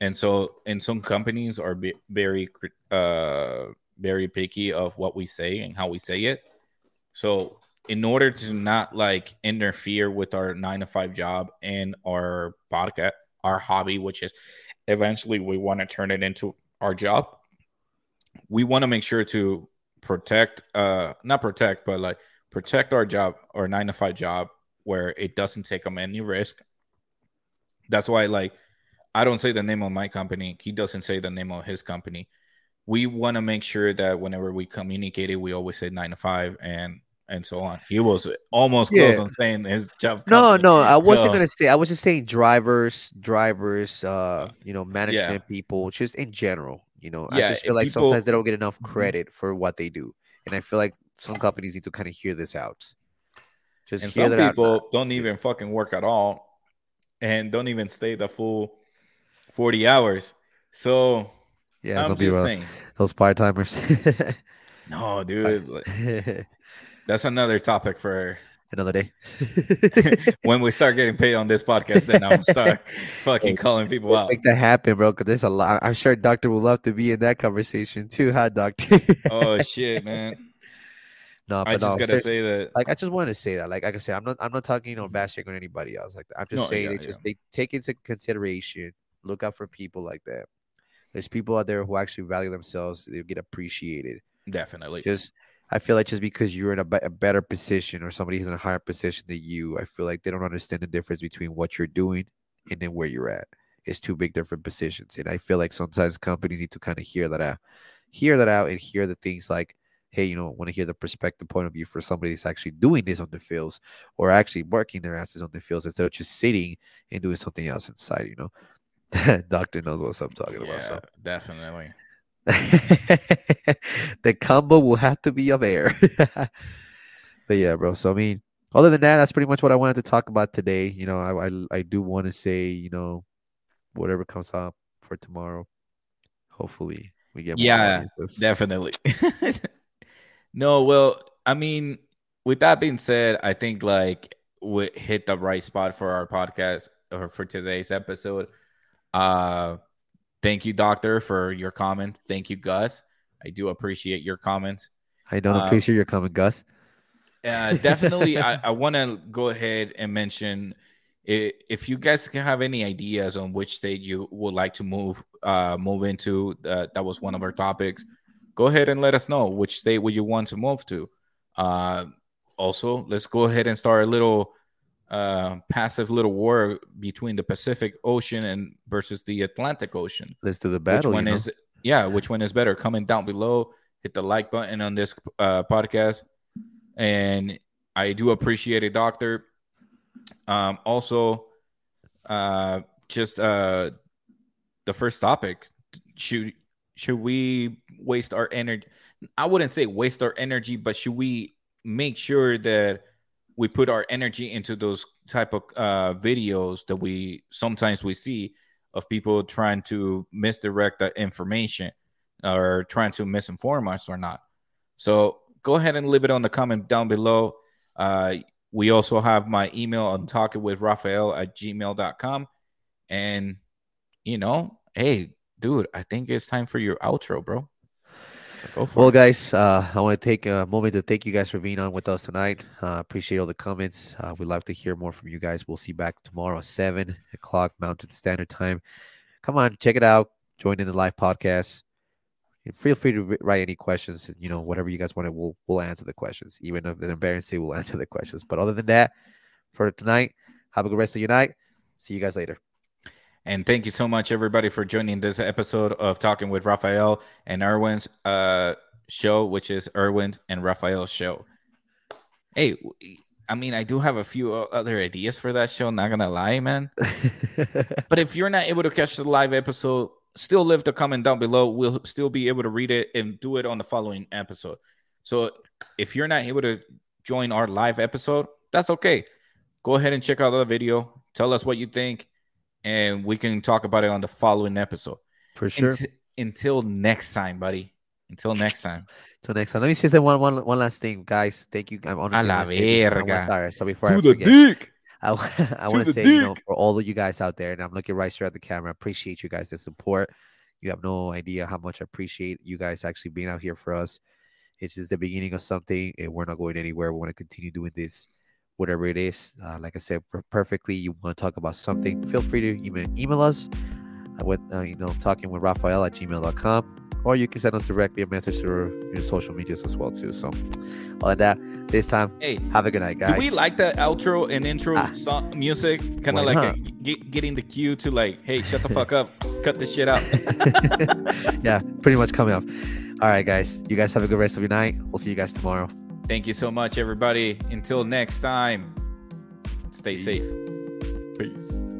and so and some companies are be, very uh very picky of what we say and how we say it. So in order to not like interfere with our nine to five job and our podcast, our hobby, which is eventually we want to turn it into our job. We want to make sure to protect, uh, not protect, but like protect our job, our nine to five job, where it doesn't take them any risk. That's why, like, I don't say the name of my company. He doesn't say the name of his company. We want to make sure that whenever we communicate it, we always say nine to five and and so on. He was almost close on saying his job. no, company. no, I wasn't So- gonna say. I was just saying drivers, drivers, uh, you know, management people, just in general. You know, I just feel like people- sometimes they don't get enough Mhm. credit for what they do, and I feel like some companies need to kind of hear this out. Just and hear some that people out. don't even fucking work at all and don't even stay the full 40 hours so Yeah, i'm just saying those part timers. *laughs* no dude *laughs* that's another topic for Another day. *laughs* when we start getting paid on this podcast then i'll start *laughs* fucking calling people Let's out make that happen, bro. Because there's a lot. I'm sure Doctor would love to be in that conversation too, huh, Doctor? oh shit man *laughs* no, i just no, gotta say that like I just want to say that. Like, like I said, I'm not I'm not talking you know bashing on anybody else like that. I'm just No, saying yeah, they just they take into consideration, look out for people like that. There's people out there who actually value themselves, they get appreciated. definitely Just I feel like just because you're in a, a better position or somebody who's in a higher position than you, I feel like they don't understand the difference between what you're doing and then where you're at. It's two big different positions. And I feel like sometimes companies need to kind of hear that out, hear that out and hear the things like, hey, you know, want to hear the perspective point of view for somebody that's actually doing this on the fields or actually working their asses on the fields instead of just sitting and doing something else inside, you know. *laughs* Doctor knows what I'm talking yeah about. So definitely the combo will have to be of air. *laughs* but yeah, bro. So I mean, other than that, that's pretty much what I wanted to talk about today. You know, I I, I do want to say, you know, whatever comes up for tomorrow. Hopefully, we get more Yeah, definitely *laughs* no well i mean with that being said i think like we hit the right spot for our podcast or for today's episode uh thank you doctor for your comment thank you gus. I do appreciate your comments. I don't um, appreciate your comment, Gus. uh, definitely *laughs* I, I want to go ahead and mention if you guys can have any ideas on which state you would like to move uh move into uh, that was one of our topics go ahead and let us know which state would you want to move to. Uh also let's go ahead and start a little uh passive little war between the pacific ocean and versus the atlantic ocean Let's do the battle. which one you know? is yeah which one is better comment down below hit the like button on this uh, podcast and i do appreciate it doctor um also uh just uh the first topic Should should we waste our energy? I wouldn't say waste our energy, but should we make sure that we put our energy into those type of uh, videos that we sometimes we see of people trying to misdirect that information or trying to misinform us or not. So go ahead and leave it on the comment down below. Uh, we also have my email on talking with Raphael at gmail.com. And, you know, hey, dude, I think it's time for your outro, bro. So Well, it. guys, uh, I want to take a moment to thank you guys for being on with us tonight. Uh, appreciate all the comments. Uh, we'd love to hear more from you guys. We'll see you back tomorrow 7 o'clock Mountain Standard Time. Come on, check it out. Join in the live podcast. And feel free to write any questions. You know, whatever you guys want to, we'll, we'll answer the questions. Even if they're embarrassing, we'll *laughs* answer the questions. But other than that, for tonight, have a good rest of your night. See you guys later. And thank you so much, everybody, for joining this episode of Talking with Rafael and Erwin's uh, show, which is Erwin and Rafael's show. Hey, I mean, I do have a few other ideas for that show, not gonna lie, man. *laughs* But if you're not able to catch the live episode, still leave the comment down below. We'll still be able to read it and do it on the following episode. So if you're not able to join our live episode, that's okay. Go ahead and check out the video. Tell us what you think, and we can talk about it on the following episode. for sure. Unti- until next time, buddy. Until next time. Until next time. Let me say one, one, one last thing, guys. Thank you. I'm honestly. la wanna say- I wanna- verga. Sorry. So before I To the forget, dick. I, *laughs* I want to the say, you know, for all of you guys out there, and I'm looking right straight at the camera, appreciate you guys' the support. You have no idea how much I appreciate you guys actually being out here for us. It's just the beginning of something, and we're not going anywhere. We want to continue doing this, whatever it is. Uh, like I said, perfectly. You want to talk about something? Feel free to email, email us uh, with, uh, you know, talking with Raphael at gmail.com, or you can send us directly a message through your social medias as well too. So, all of that. This time, Hey, have a good night, guys. do we like that outro and intro Ah. song music? Kind of like not? a, get, getting the cue to like, hey, shut the fuck up, cut this shit out. *laughs* yeah, pretty much coming up. All right, guys. You guys have a good rest of your night. We'll see you guys tomorrow. Thank you so much, everybody. Until next time, stay Peace. safe. Peace.